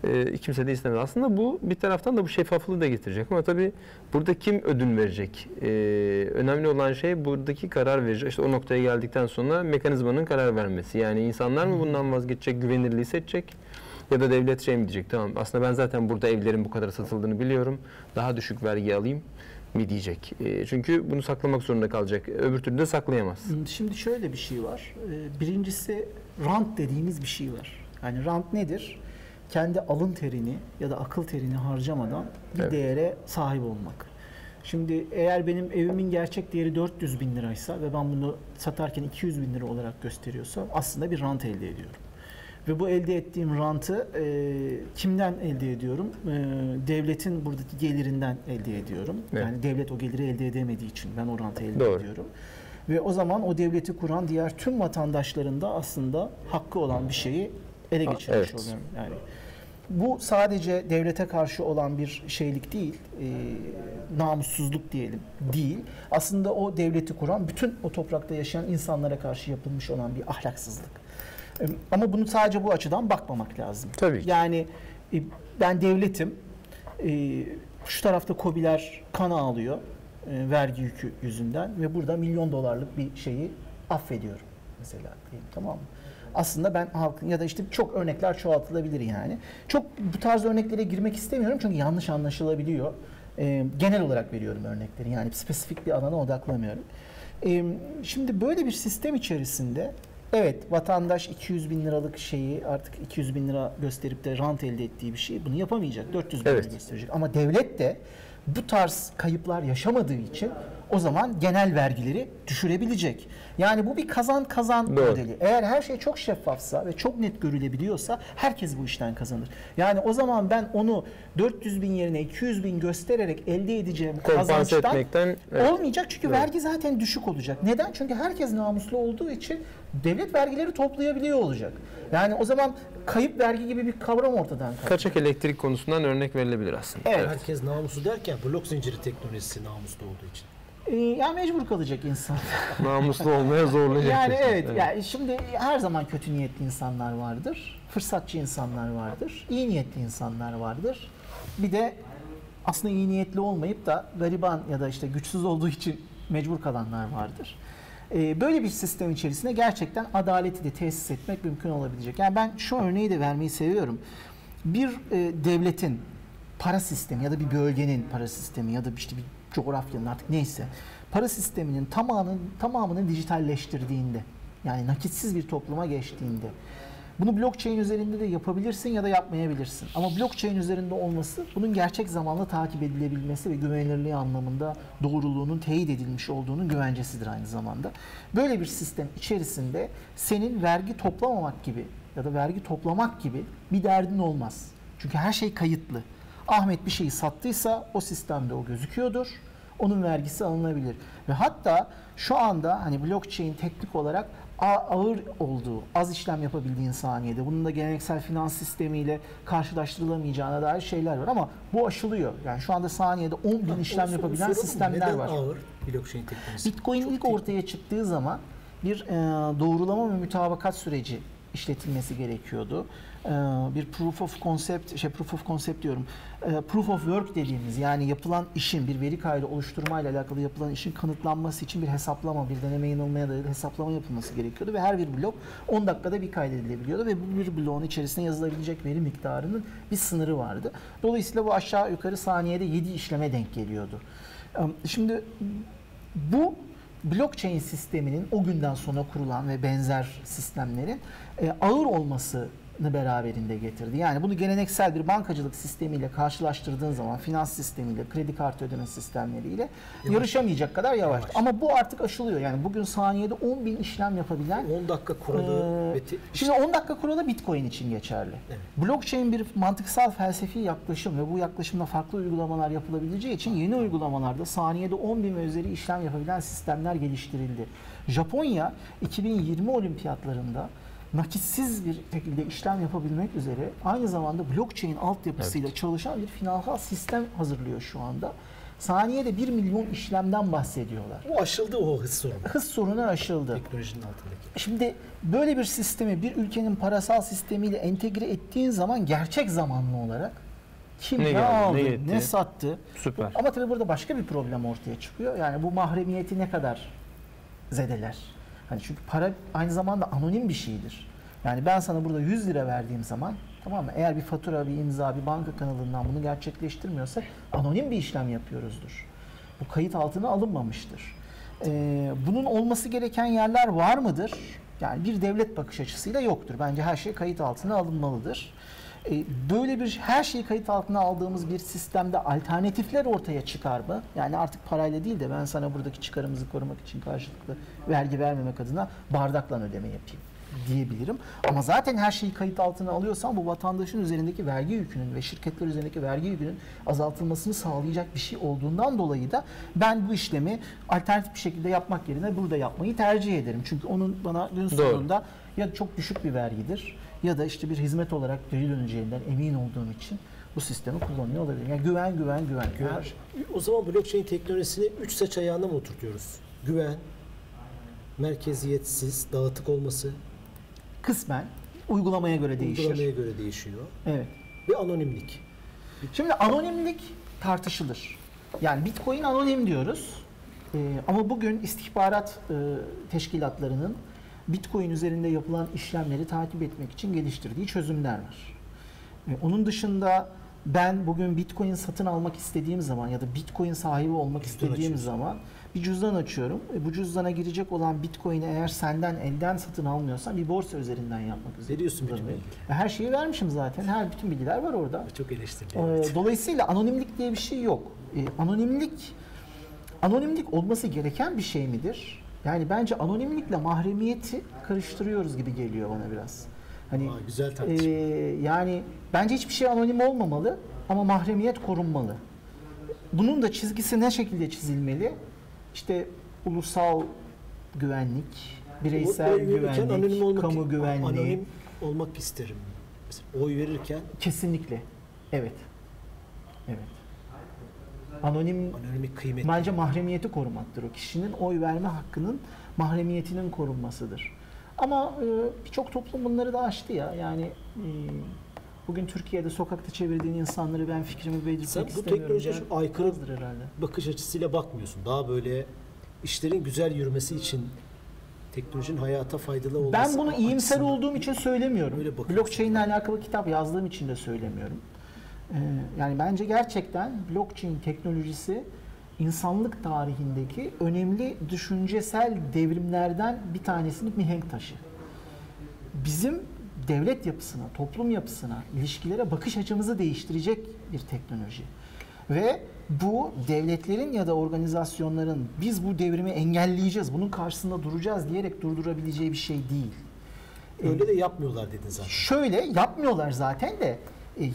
Ee, kimse de istemez. Aslında bu bir taraftan da bu şeffaflığı da getirecek ama tabii burada kim ödün verecek? Ee, önemli olan şey buradaki karar verici. İşte o noktaya geldikten sonra mekanizmanın karar vermesi. Yani insanlar mı bundan vazgeçecek, güvenirliği seçecek? Ya da devlet şey mi diyecek? Tamam aslında ben zaten burada evlerin bu kadar satıldığını biliyorum. Daha düşük vergi alayım mi diyecek. Ee, çünkü bunu saklamak zorunda kalacak. Öbür türlü de saklayamaz. Şimdi şöyle bir şey var. Ee, Birincisi rant dediğimiz bir şey var. Yani rant nedir? Kendi alın terini ya da akıl terini harcamadan bir Evet. değere sahip olmak. Şimdi eğer benim evimin gerçek değeri 400 bin liraysa ve ben bunu satarken 200 bin lira olarak gösteriyorsam aslında bir rant elde ediyorum. Ve bu elde ettiğim rantı e, kimden elde ediyorum? E, devletin buradaki gelirinden elde ediyorum. Evet. Yani devlet o geliri elde edemediği için ben o rantı elde Doğru. ediyorum. Ve o zaman o devleti kuran diğer tüm vatandaşların da aslında hakkı olan bir şeyi ele geçirmiş evet. oluyorum. Yani bu sadece devlete karşı olan bir şeylik değil, e, namussuzluk diyelim değil. Aslında o devleti kuran bütün o toprakta yaşayan insanlara karşı yapılmış olan bir ahlaksızlık. Ama bunu sadece bu açıdan bakmamak lazım. Tabii ki. Yani e, ben devletim, e, şu tarafta kobiler kan ağlıyor e, vergi yükü yüzünden ve burada milyon dolarlık bir şeyi affediyorum mesela diyeyim tamam mı? Aslında ben halkın ya da işte çok örnekler çoğaltılabilir yani. Çok bu tarz örneklere girmek istemiyorum çünkü yanlış anlaşılabiliyor. E, genel olarak veriyorum örnekleri yani spesifik bir alana odaklamıyorum. E, şimdi böyle bir sistem içerisinde evet vatandaş 200 bin liralık şeyi artık 200 bin lira gösterip de rant elde ettiği bir şeyi bunu yapamayacak. 400 bin lira Evet. gösterecek. Ama devlet de bu tarz kayıplar yaşamadığı için o zaman genel vergileri düşürebilecek. Yani bu bir kazan kazan Doğru. modeli. Eğer her şey çok şeffafsa ve çok net görülebiliyorsa herkes bu işten kazanır. Yani o zaman ben onu 400 bin yerine 200 bin göstererek elde edeceğim Kompanse kazançtan etmekten evet. olmayacak çünkü Evet. vergi zaten düşük olacak. Neden? Çünkü herkes namuslu olduğu için devlet vergileri toplayabiliyor olacak. Yani o zaman kayıp vergi gibi bir kavram ortadan kalkacak. Kaçak elektrik konusundan örnek verilebilir aslında. Evet. Herkes namusu derken blok zinciri teknolojisi namuslu olduğu için. Ee, ya mecbur kalacak insan. Namuslu olmaya zorlayacak. yani kesin. evet, yani şimdi her zaman kötü niyetli insanlar vardır. Fırsatçı insanlar vardır. iyi niyetli insanlar vardır. Bir de aslında iyi niyetli olmayıp da gariban ya da işte güçsüz olduğu için mecbur kalanlar vardır. Ee, böyle bir sistem içerisinde gerçekten adaleti de tesis etmek mümkün olabilecek. Yani ben şu örneği de vermeyi seviyorum. Bir e, devletin para sistemi ya da bir bölgenin para sistemi ya da işte bir coğrafyanın artık neyse para sisteminin tamamını tamamını dijitalleştirdiğinde yani nakitsiz bir topluma geçtiğinde bunu blockchain üzerinde de yapabilirsin ya da yapmayabilirsin. Ama blockchain üzerinde olması bunun gerçek zamanlı takip edilebilmesi ve güvenilirliği anlamında doğruluğunun teyit edilmiş olduğunun güvencesidir aynı zamanda. Böyle bir sistem içerisinde senin vergi toplamamak gibi ya da vergi toplamak gibi bir derdin olmaz. Çünkü her şey kayıtlı. Ahmet bir şeyi sattıysa o sistemde o gözüküyordur. Onun vergisi alınabilir. Ve hatta şu anda hani blockchain teknik olarak ağır olduğu, az işlem yapabildiğin saniyede, bunun da geleneksel finans sistemiyle karşılaştırılamayacağına dair şeyler var ama bu aşılıyor. Yani şu anda saniyede 10 bin işlem yapabilen sistemler neden var. ağır blockchain teknolojisi? Bitcoin Çok ilk teknik. ortaya çıktığı zaman bir e, doğrulama ve mütabakat süreci işletilmesi gerekiyordu. E, bir proof of concept, şey proof of concept diyorum. E, proof of work dediğimiz yani yapılan işin bir veri kaydı oluşturmayla alakalı yapılan işin kanıtlanması için bir hesaplama, bir deneme yanılmaya dayalı hesaplama yapılması gerekiyordu ve her bir blok 10 dakikada bir kaydedilebiliyordu ve bu bir bloğun içerisine yazılabilecek veri miktarının bir sınırı vardı. Dolayısıyla bu aşağı yukarı saniyede 7 işleme denk geliyordu. E, Şimdi bu blockchain sisteminin o günden sonra kurulan ve benzer sistemlerin e, ağır olmasını beraberinde getirdi. Yani bunu geleneksel bir bankacılık sistemiyle karşılaştırdığın zaman finans sistemiyle, kredi kartı ödeme sistemleriyle yarışamayacak kadar yavaş. Yavaş. Ama bu artık aşılıyor. Yani bugün saniyede 10 bin işlem yapabilen 10 dakika kuralı te- Şimdi 10 dakika kuralı Bitcoin için geçerli. Evet. Blockchain bir mantıksal felsefi yaklaşım ve bu yaklaşımda farklı uygulamalar yapılabileceği için yeni uygulamalarda saniyede 10 bin ve üzeri işlem yapabilen sistemler geliştirildi. Japonya 2020 olimpiyatlarında nakitsiz bir şekilde işlem yapabilmek üzere aynı zamanda blockchain altyapısıyla çalışan bir finansal sistem hazırlıyor şu anda. Saniyede 1 milyon işlemden bahsediyorlar. o aşıldı o hız sorunu. Hız sorunu aşıldı. Teknolojinin altındaki. Şimdi böyle bir sistemi bir ülkenin parasal sistemiyle entegre ettiğin zaman gerçek zamanlı olarak kim Ne ne, geldi, aldı, ne ne, sattı. Süper. Ama tabii burada başka bir problem ortaya çıkıyor. Yani bu mahremiyeti ne kadar zedeler? Hani çünkü para aynı zamanda anonim bir şeydir. Yani ben sana burada 100 lira verdiğim zaman tamam mı? Eğer bir fatura, bir imza, bir banka kanalından bunu gerçekleştirmiyorsak anonim bir işlem yapıyoruzdur. Bu kayıt altına alınmamıştır. Ee, bunun olması gereken yerler var mıdır? Yani bir devlet bakış açısıyla yoktur. Bence her şey kayıt altına alınmalıdır. Ee, böyle bir her şeyi kayıt altına aldığımız bir sistemde alternatifler ortaya çıkar mı? Yani artık parayla değil de ben sana buradaki çıkarımızı korumak için karşılıklı vergi vermemek adına bardakla ödeme yapayım diyebilirim. Ama zaten her şeyi kayıt altına alıyorsan bu vatandaşın üzerindeki vergi yükünün ve şirketler üzerindeki vergi yükünün azaltılmasını sağlayacak bir şey olduğundan dolayı da ben bu işlemi alternatif bir şekilde yapmak yerine burada yapmayı tercih ederim. Çünkü onun bana gün Doğru. sonunda ya çok düşük bir vergidir ya da işte bir hizmet olarak geri döneceğinden emin olduğum için bu sistemi kullanıyor olabilirim. Yani güven, güven, güven. Güven. Her- O zaman blockchain teknolojisini 3 saç ayağına mı oturtuyoruz? Güven, merkeziyetsiz, dağıtık olması, kısmen uygulamaya göre değişir. uygulamaya göre değişiyor Evet. ve anonimlik. Şimdi anonimlik tartışılır. Yani Bitcoin anonim diyoruz. Ee, ama bugün istihbarat e, teşkilatlarının Bitcoin üzerinde yapılan işlemleri takip etmek için geliştirdiği çözümler var. Ee, onun dışında ben bugün Bitcoin satın almak istediğim zaman ya da Bitcoin sahibi olmak Cüzdan istediğim açıyorsun. zaman bir cüzdan açıyorum. E, bu cüzdana girecek olan Bitcoin'i eğer senden elden satın almıyorsan bir borsa üzerinden yapmak üzere. Veriyorsun bütün bilgileri. E, Her şeyi vermişim zaten. Her bütün bilgiler var orada. Çok eleştirili. Ee, evet. Dolayısıyla anonimlik diye bir şey yok. Anonimlik anonimlik olması gereken bir şey midir? Yani bence anonimlikle mahremiyeti karıştırıyoruz gibi geliyor bana biraz. Hani Aa, güzel e, tartışma. yani bence hiçbir şey anonim olmamalı ama mahremiyet korunmalı. Bunun da çizgisi ne şekilde çizilmeli? İşte ulusal güvenlik, bireysel Oy güvenlik, olmak, kamu güvenliği. Anonim olmak isterim. Mesela oy verirken Kesinlikle. Evet. Anonim anonimlik kıymetli. bence mahremiyeti korumaktır. O kişinin oy verme hakkının mahremiyetinin korunmasıdır. Ama e, birçok toplum bunları da aştı ya. Yani e, bugün Türkiye'de sokakta çevirdiğin insanları ben fikrimi belirtmek Sen bu istemiyorum. teknolojiye ya. çok aykırı herhalde. bakış açısıyla bakmıyorsun. Daha böyle işlerin güzel yürümesi için teknolojinin hayata faydalı olması Ben bunu iyimser olduğum için söylemiyorum. Blockchain ile alakalı kitap yazdığım için de söylemiyorum. Ee, yani bence gerçekten blockchain teknolojisi insanlık tarihindeki önemli düşüncesel devrimlerden bir tanesinin mihenk taşı. Bizim devlet yapısına, toplum yapısına, ilişkilere bakış açımızı değiştirecek bir teknoloji. Ve bu devletlerin ya da organizasyonların biz bu devrimi engelleyeceğiz, bunun karşısında duracağız diyerek durdurabileceği bir şey değil. Öyle de yapmıyorlar dedin zaten. Şöyle yapmıyorlar zaten de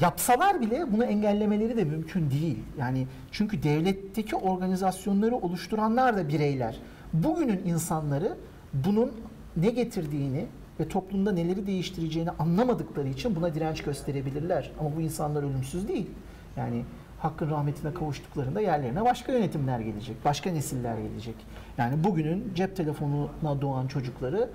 yapsalar bile bunu engellemeleri de mümkün değil. Yani çünkü devletteki organizasyonları oluşturanlar da bireyler. Bugünün insanları bunun ne getirdiğini ve toplumda neleri değiştireceğini anlamadıkları için buna direnç gösterebilirler. Ama bu insanlar ölümsüz değil. Yani hakkın rahmetine kavuştuklarında yerlerine başka yönetimler gelecek, başka nesiller gelecek. Yani bugünün cep telefonuna doğan çocukları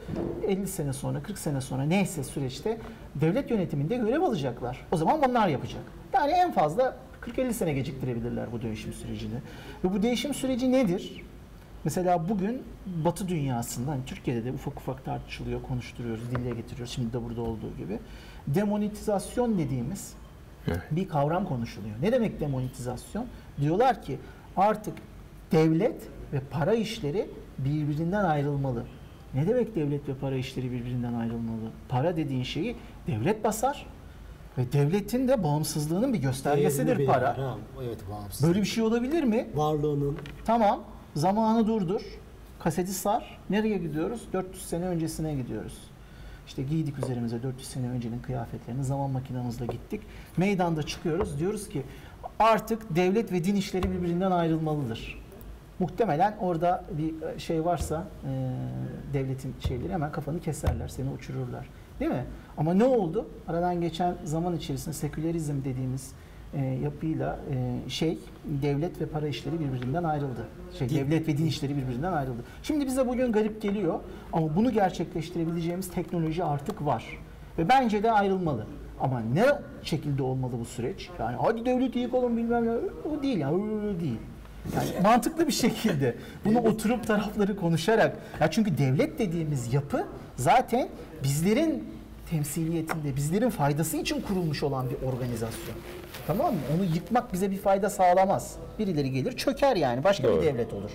50 sene sonra, 40 sene sonra neyse süreçte devlet yönetiminde görev alacaklar. O zaman bunlar yapacak. Yani en fazla 40-50 sene geciktirebilirler bu değişim sürecini. Ve bu değişim süreci nedir? Mesela bugün Batı dünyasında, hani Türkiye'de de ufak ufak tartışılıyor, konuşturuyoruz, dille getiriyoruz. Şimdi de burada olduğu gibi. Demonetizasyon dediğimiz bir kavram konuşuluyor. Ne demek demonetizasyon? Diyorlar ki artık devlet ve para işleri birbirinden ayrılmalı. Ne demek devlet ve para işleri birbirinden ayrılmalı? Para dediğin şeyi devlet basar ve devletin de bağımsızlığının bir göstergesidir Değerini para. ha. Evet bağımsız. Böyle bir şey olabilir mi? Varlığının Tamam, zamanı durdur. Kaseti sar. Nereye gidiyoruz? 400 sene öncesine gidiyoruz. İşte giydik üzerimize 400 sene öncenin kıyafetlerini, zaman makinamızla gittik. Meydanda çıkıyoruz, diyoruz ki artık devlet ve din işleri birbirinden ayrılmalıdır. Muhtemelen orada bir şey varsa e, devletin şeyleri hemen kafanı keserler, seni uçururlar. Değil mi? Ama ne oldu? Aradan geçen zaman içerisinde sekülerizm dediğimiz e, yapıyla e, şey devlet ve para işleri birbirinden ayrıldı. Şey devlet ve din işleri birbirinden ayrıldı. Şimdi bize bugün garip geliyor ama bunu gerçekleştirebileceğimiz teknoloji artık var. Ve bence de ayrılmalı. Ama ne şekilde olmalı bu süreç? Yani hadi devleti yıkalım bilmem ne. O değil yani öyle değil. Yani mantıklı bir şekilde bunu oturup tarafları konuşarak ya çünkü devlet dediğimiz yapı zaten bizlerin temsiliyetinde, bizlerin faydası için kurulmuş olan bir organizasyon. Tamam mı? Onu yıkmak bize bir fayda sağlamaz. Birileri gelir çöker yani başka Doğru. bir devlet olur.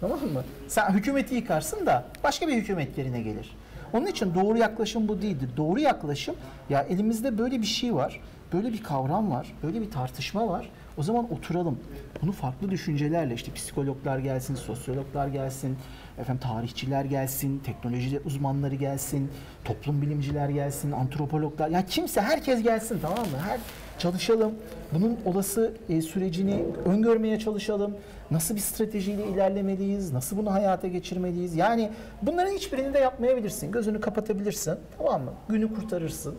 Tamam mı? Sen hükümeti yıkarsın da başka bir hükümet yerine gelir. Onun için doğru yaklaşım bu değildir. Doğru yaklaşım ya elimizde böyle bir şey var. Böyle bir kavram var. Böyle bir tartışma var. O zaman oturalım. Bunu farklı düşüncelerle işte psikologlar gelsin, sosyologlar gelsin, efendim tarihçiler gelsin, teknoloji uzmanları gelsin, toplum bilimciler gelsin, antropologlar. Yani kimse herkes gelsin tamam mı? Her çalışalım. Bunun olası e, sürecini öngörmeye çalışalım. Nasıl bir stratejiyle ilerlemeliyiz? Nasıl bunu hayata geçirmeliyiz? Yani bunların hiçbirini de yapmayabilirsin. Gözünü kapatabilirsin. Tamam mı? Günü kurtarırsın.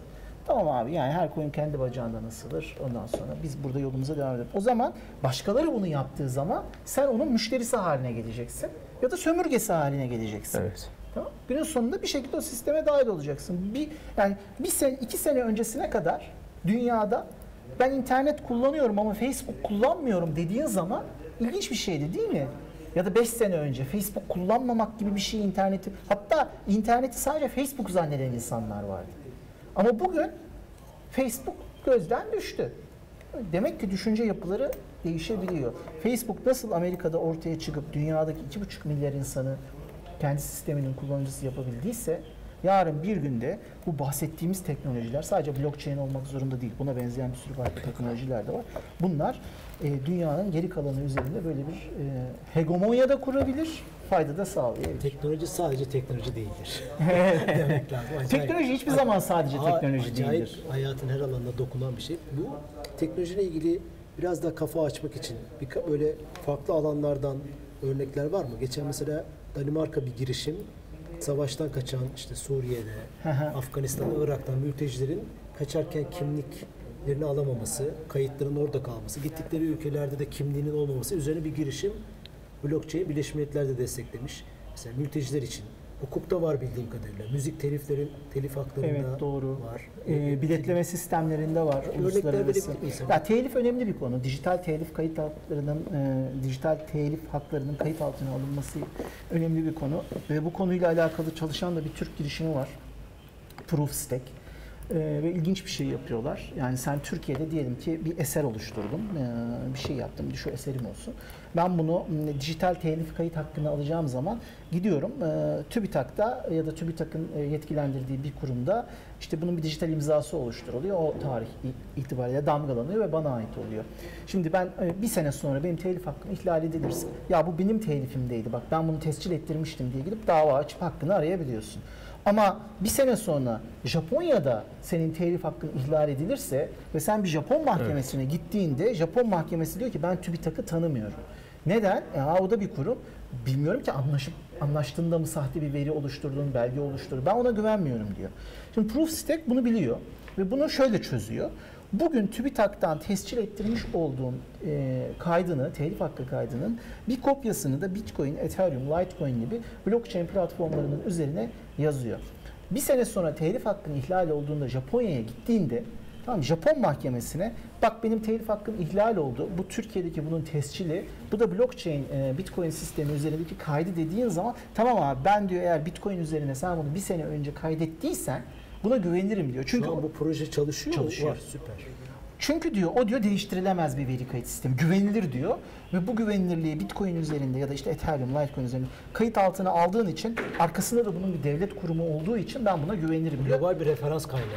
Tamam abi yani her koyun kendi bacağından asılır. Ondan sonra biz burada yolumuza devam edelim. O zaman başkaları bunu yaptığı zaman sen onun müşterisi haline geleceksin. Ya da sömürgesi haline geleceksin. Evet. Tamam. Günün sonunda bir şekilde o sisteme dahil olacaksın. Bir yani bir sene, iki sene öncesine kadar dünyada ben internet kullanıyorum ama Facebook kullanmıyorum dediğin zaman ilginç bir şeydi değil mi? Ya da 5 sene önce Facebook kullanmamak gibi bir şey interneti hatta interneti sadece Facebook zanneden insanlar vardı. Ama bugün Facebook gözden düştü. Demek ki düşünce yapıları değişebiliyor. Facebook nasıl Amerika'da ortaya çıkıp dünyadaki 2,5 milyar insanı kendi sisteminin kullanıcısı yapabildiyse yarın bir günde bu bahsettiğimiz teknolojiler sadece blockchain olmak zorunda değil. Buna benzeyen bir sürü farklı teknolojiler de var. Bunlar e, dünyanın geri kalanı üzerinde böyle bir e, hegemonya da kurabilir, fayda da sağlayabilir. Teknoloji sadece teknoloji değildir. Demek lazım. Acayip. Teknoloji hiçbir zaman sadece teknoloji acayip değildir. hayatın her alanına dokunan bir şey. Bu teknolojiyle ilgili biraz da kafa açmak için bir böyle farklı alanlardan örnekler var mı? Geçen mesela Danimarka bir girişim savaştan kaçan işte Suriye'de, Afganistan'da, Irak'tan mültecilerin kaçarken kimliklerini alamaması, kayıtların orada kalması, gittikleri ülkelerde de kimliğinin olmaması üzerine bir girişim blockchain Birleşmiş Milletler de desteklemiş. Mesela mülteciler için hukukta var bildiğim kadarıyla. Müzik teliflerin telif haklarında Evet, doğru. var. E, biletleme sistemlerinde var uluslararası. Ya telif önemli bir konu. Dijital telif kayıt haklarının e, dijital telif haklarının kayıt altına alınması önemli bir konu. Ve bu konuyla alakalı çalışan da bir Türk girişimi var. Proofstack. E, ve ilginç bir şey yapıyorlar. Yani sen Türkiye'de diyelim ki bir eser oluşturdun, e, bir şey yaptım, şu eserim olsun. Ben bunu dijital telif kayıt hakkını alacağım zaman gidiyorum e, TÜBİTAK'ta ya da TÜBİTAK'ın e, yetkilendirdiği bir kurumda işte bunun bir dijital imzası oluşturuluyor. O tarih itibariyle damgalanıyor ve bana ait oluyor. Şimdi ben e, bir sene sonra benim telif hakkım ihlal edilirse ya bu benim telifimdeydi bak ben bunu tescil ettirmiştim diye gidip dava açıp hakkını arayabiliyorsun. Ama bir sene sonra Japonya'da senin telif hakkın ihlal edilirse ve sen bir Japon mahkemesine gittiğinde Japon mahkemesi diyor ki ben TÜBİTAK'ı tanımıyorum. Neden? Ya o da bir kurum. Bilmiyorum ki anlaşıp anlaştığında mı sahte bir veri oluşturdun, belge oluşturdun. Ben ona güvenmiyorum diyor. Şimdi Proofstack bunu biliyor ve bunu şöyle çözüyor. Bugün TÜBİTAK'tan tescil ettirmiş olduğun e, kaydını, telif hakkı kaydının bir kopyasını da Bitcoin, Ethereum, Litecoin gibi blockchain platformlarının üzerine yazıyor. Bir sene sonra telif hakkın ihlal olduğunda Japonya'ya gittiğinde Tamam Japon mahkemesine bak benim telif hakkım ihlal oldu. Bu Türkiye'deki bunun tescili. Bu da blockchain e, Bitcoin sistemi üzerindeki kaydı dediğin zaman tamam abi ben diyor eğer Bitcoin üzerine sen bunu bir sene önce kaydettiysen buna güvenirim diyor. Çünkü Şu an bu proje çalışıyor? Çalışıyor. Var, süper. çünkü diyor o diyor değiştirilemez bir veri kayıt sistemi. Güvenilir diyor. Ve bu güvenilirliği Bitcoin üzerinde ya da işte Ethereum, Litecoin üzerinde kayıt altına aldığın için arkasında da bunun bir devlet kurumu olduğu için ben buna güvenirim diyor. Global bir referans kaynağı.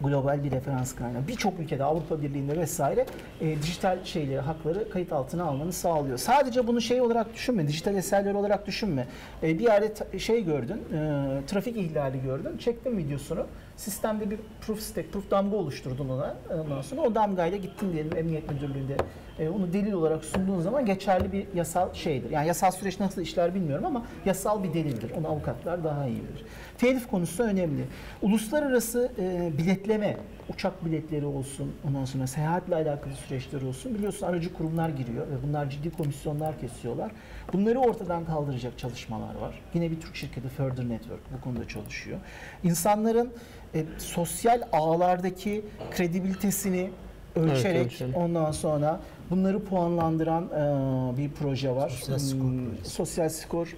Global bir referans kaynağı. Birçok ülkede Avrupa Birliği'nde vesaire e, dijital şeyleri, hakları kayıt altına almanı sağlıyor. Sadece bunu şey olarak düşünme, dijital eserler olarak düşünme. E, bir yerde şey gördün, e, trafik ihlali gördün, çektin videosunu. Sistemde bir proof stack, proof damga oluşturdun ona. Ondan sonra o damgayla gittin diyelim Emniyet Müdürlüğü'nde e, onu delil olarak sunduğun zaman geçerli bir yasal şeydir. Yani yasal süreç nasıl işler bilmiyorum ama yasal bir delildir. Onu avukatlar daha iyi bilir. Telif konusu önemli. Uluslararası e, biletleme, uçak biletleri olsun, ondan sonra seyahatle alakalı süreçler olsun. Biliyorsun aracı kurumlar giriyor ve bunlar ciddi komisyonlar kesiyorlar. Bunları ortadan kaldıracak çalışmalar var. Yine bir Türk şirketi Further Network bu konuda çalışıyor. İnsanların e, sosyal ağlardaki kredibilitesini ölçerek ölçelim. ondan sonra bunları puanlandıran e, bir proje var. Sosyal skor Hmm. Sosyal skor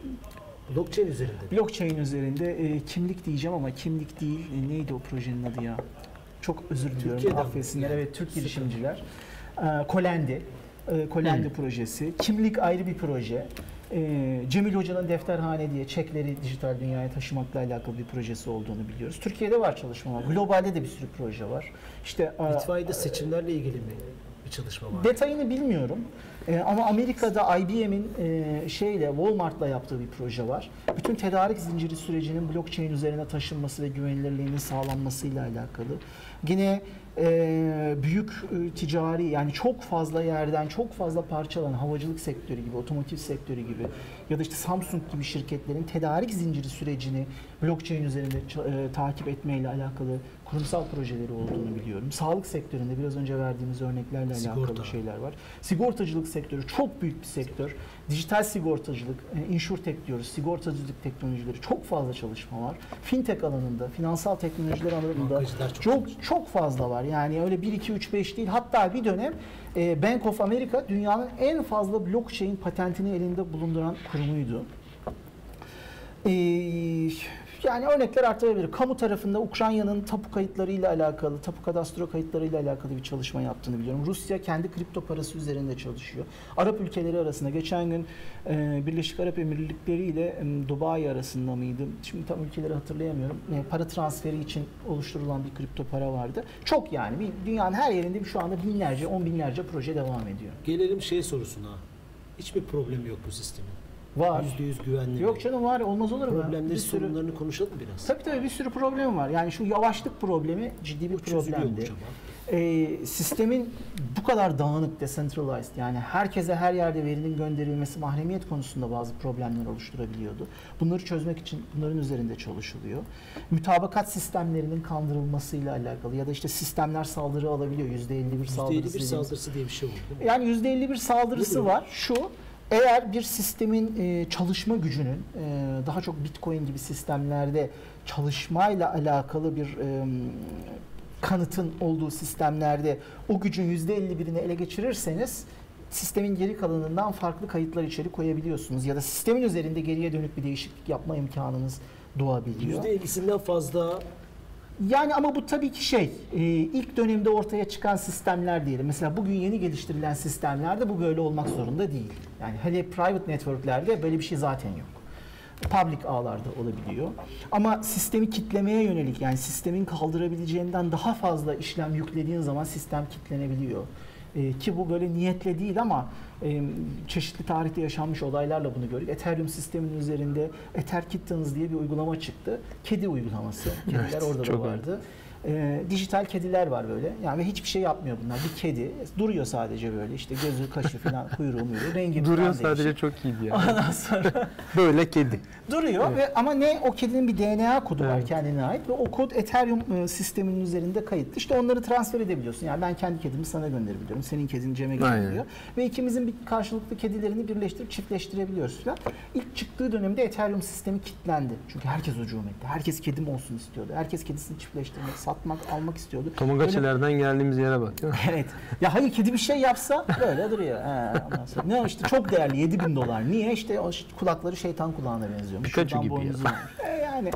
Blockchain üzerinde. blockchain üzerinde e, kimlik diyeceğim ama kimlik değil. E, neydi o projenin adı ya? Çok özür diliyorum. Affetsinler. Evet Türk süper. girişimciler. E, Kolendi. E, Kolendi projesi. Kimlik ayrı bir proje. E, Cemil Hoca'nın Defterhane diye çekleri dijital dünyaya taşımakla alakalı bir projesi olduğunu biliyoruz. Türkiye'de var çalışmalar. Globalde de bir sürü proje var. İşte e, İtfaiyede seçimlerle ilgili mi bir çalışma var? Detayını bilmiyorum. Ee, ama Amerika'da IBM'in e, şeyle Walmart'la yaptığı bir proje var. Bütün tedarik zinciri sürecinin blockchain üzerine taşınması ve güvenilirliğinin sağlanmasıyla alakalı. Yine e, büyük e, ticari yani çok fazla yerden çok fazla parçalanan havacılık sektörü gibi, otomotiv sektörü gibi ya da işte Samsung gibi şirketlerin tedarik zinciri sürecini blockchain üzerinde e, takip etmeyle alakalı kurumsal projeleri olduğunu biliyorum. Sağlık sektöründe biraz önce verdiğimiz örneklerle Sigorta. alakalı şeyler var. Sigortacılık sektörü çok büyük bir sektör. Dijital sigortacılık, e, insurtech diyoruz, sigortacılık teknolojileri çok fazla çalışma var. Fintech alanında, finansal teknolojiler alanında çok çok çok fazla var. Yani öyle 1 2 3 5 değil. Hatta bir dönem e, Bank of America dünyanın en fazla blockchain patentini elinde bulunduran kurumuydu. Ee, yani örnekler artırabilir. Kamu tarafında Ukrayna'nın tapu kayıtlarıyla alakalı, tapu kadastro kayıtlarıyla alakalı bir çalışma yaptığını biliyorum. Rusya kendi kripto parası üzerinde çalışıyor. Arap ülkeleri arasında geçen gün e, Birleşik Arap Emirlikleri ile e, Dubai arasında mıydı? Şimdi tam ülkeleri hatırlayamıyorum. E, para transferi için oluşturulan bir kripto para vardı. Çok yani bir, dünyanın her yerinde şu anda binlerce, on binlerce proje devam ediyor. Gelelim şey sorusuna. Hiçbir problemi yok bu sistemin. Var. %100 güvenli. Yok canım var olmaz olur mu? Problemleri, Bir sürü- sorunlarını konuşalım biraz. Tabii tabii bir sürü problem var. Yani şu yavaşlık problemi ciddi bir problemdi. Ee, sistemin bu kadar dağınık, decentralized yani herkese her yerde verinin gönderilmesi mahremiyet konusunda bazı problemler oluşturabiliyordu. Bunları çözmek için bunların üzerinde çalışılıyor. Mütabakat sistemlerinin kandırılmasıyla alakalı ya da işte sistemler saldırı alabiliyor. %51 saldırısı. %51 dediğimiz- saldırısı diye bir şey oldu. yani %51 saldırısı var. Şu eğer bir sistemin e, çalışma gücünün e, daha çok Bitcoin gibi sistemlerde çalışmayla alakalı bir e, kanıtın olduğu sistemlerde o gücün %51'ini ele geçirirseniz sistemin geri kalanından farklı kayıtlar içeri koyabiliyorsunuz ya da sistemin üzerinde geriye dönük bir değişiklik yapma imkanınız doğabiliyor. %50'sinden fazla Yani ama bu tabii ki şey, e, ilk dönemde ortaya çıkan sistemler diyelim. Mesela bugün yeni geliştirilen sistemlerde bu böyle olmak zorunda değil. Yani hele private networklerde böyle bir şey zaten yok. Public ağlarda olabiliyor. Ama sistemi kitlemeye yönelik yani sistemin kaldırabileceğinden daha fazla işlem yüklediğin zaman sistem kitlenebiliyor. E, ki bu böyle niyetle değil ama e, çeşitli tarihte yaşanmış olaylarla bunu gördük. Ethereum sisteminin üzerinde Ether Kittens diye bir uygulama çıktı. Kedi uygulaması. Kediler Evet, orada da vardı. E, dijital kediler var böyle. Yani ve hiçbir şey yapmıyor bunlar. Bir kedi duruyor sadece böyle. İşte gözü, kaşı falan, kuyruğu, muyruğu, rengi Duruyor sadece değişik. çok iyiydi ya. Ondan sonra Böyle kedi. duruyor ve ama ne o kedinin bir DNA kodu var Evet. kendine ait ve o kod Ethereum e, sisteminin üzerinde kayıtlı. İşte onları transfer edebiliyorsun. Yani ben kendi kedimi sana gönderebiliyorum. Senin kedin Cem'e gönderiyor. Ve ikimizin bir karşılıklı kedilerini birleştirip çiftleştirebiliyoruz falan. İlk çıktığı dönemde Ethereum sistemi kilitlendi. Çünkü herkes hücum etti. Herkes kedim olsun istiyordu. Herkes kedisini çiftleştirmek, satmak, almak istiyordu. Böyle- Tomagaçilerden geldiğimiz yere bak. Evet. Ya hayır kedi bir şey yapsa böyle duruyor. He. Ne işte çok değerli 7000 dolar. Niye? işte o kulakları şeytan kulağına benziyormuş. Pikachu Şuradan gibi ya. E, yani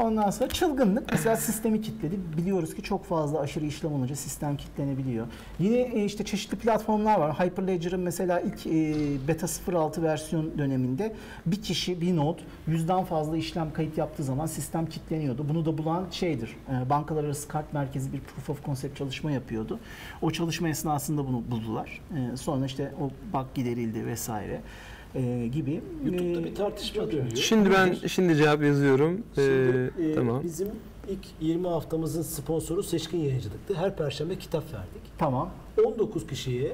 ondan sonra çılgınlık. Mesela sistemi kilitledi. Biliyoruz ki çok fazla aşırı işlem olunca sistem kilitlenebiliyor. Yine e, işte çeşitli platformlar var. Hyperledger'ın mesela ilk e, beta 06 versiyon döneminde bir kişi bir node yüzden fazla işlem kayıt yaptığı zaman sistem kilitleniyordu. Bunu da bulan şeydir. e, Bankalar arası kart merkezi bir proof of concept çalışma yapıyordu. O çalışma esnasında bunu buldular. Sonra işte o bug giderildi vesaire e, gibi. YouTube'da E, bir tartışma dönüyor. Şimdi ben şimdi cevap yazıyorum. Ee, Şimdi, e, tamam. Bizim ilk 20 haftamızın sponsoru Seçkin Yayıncılık'tı. Her perşembe kitap verdik. Tamam. 19 kişiye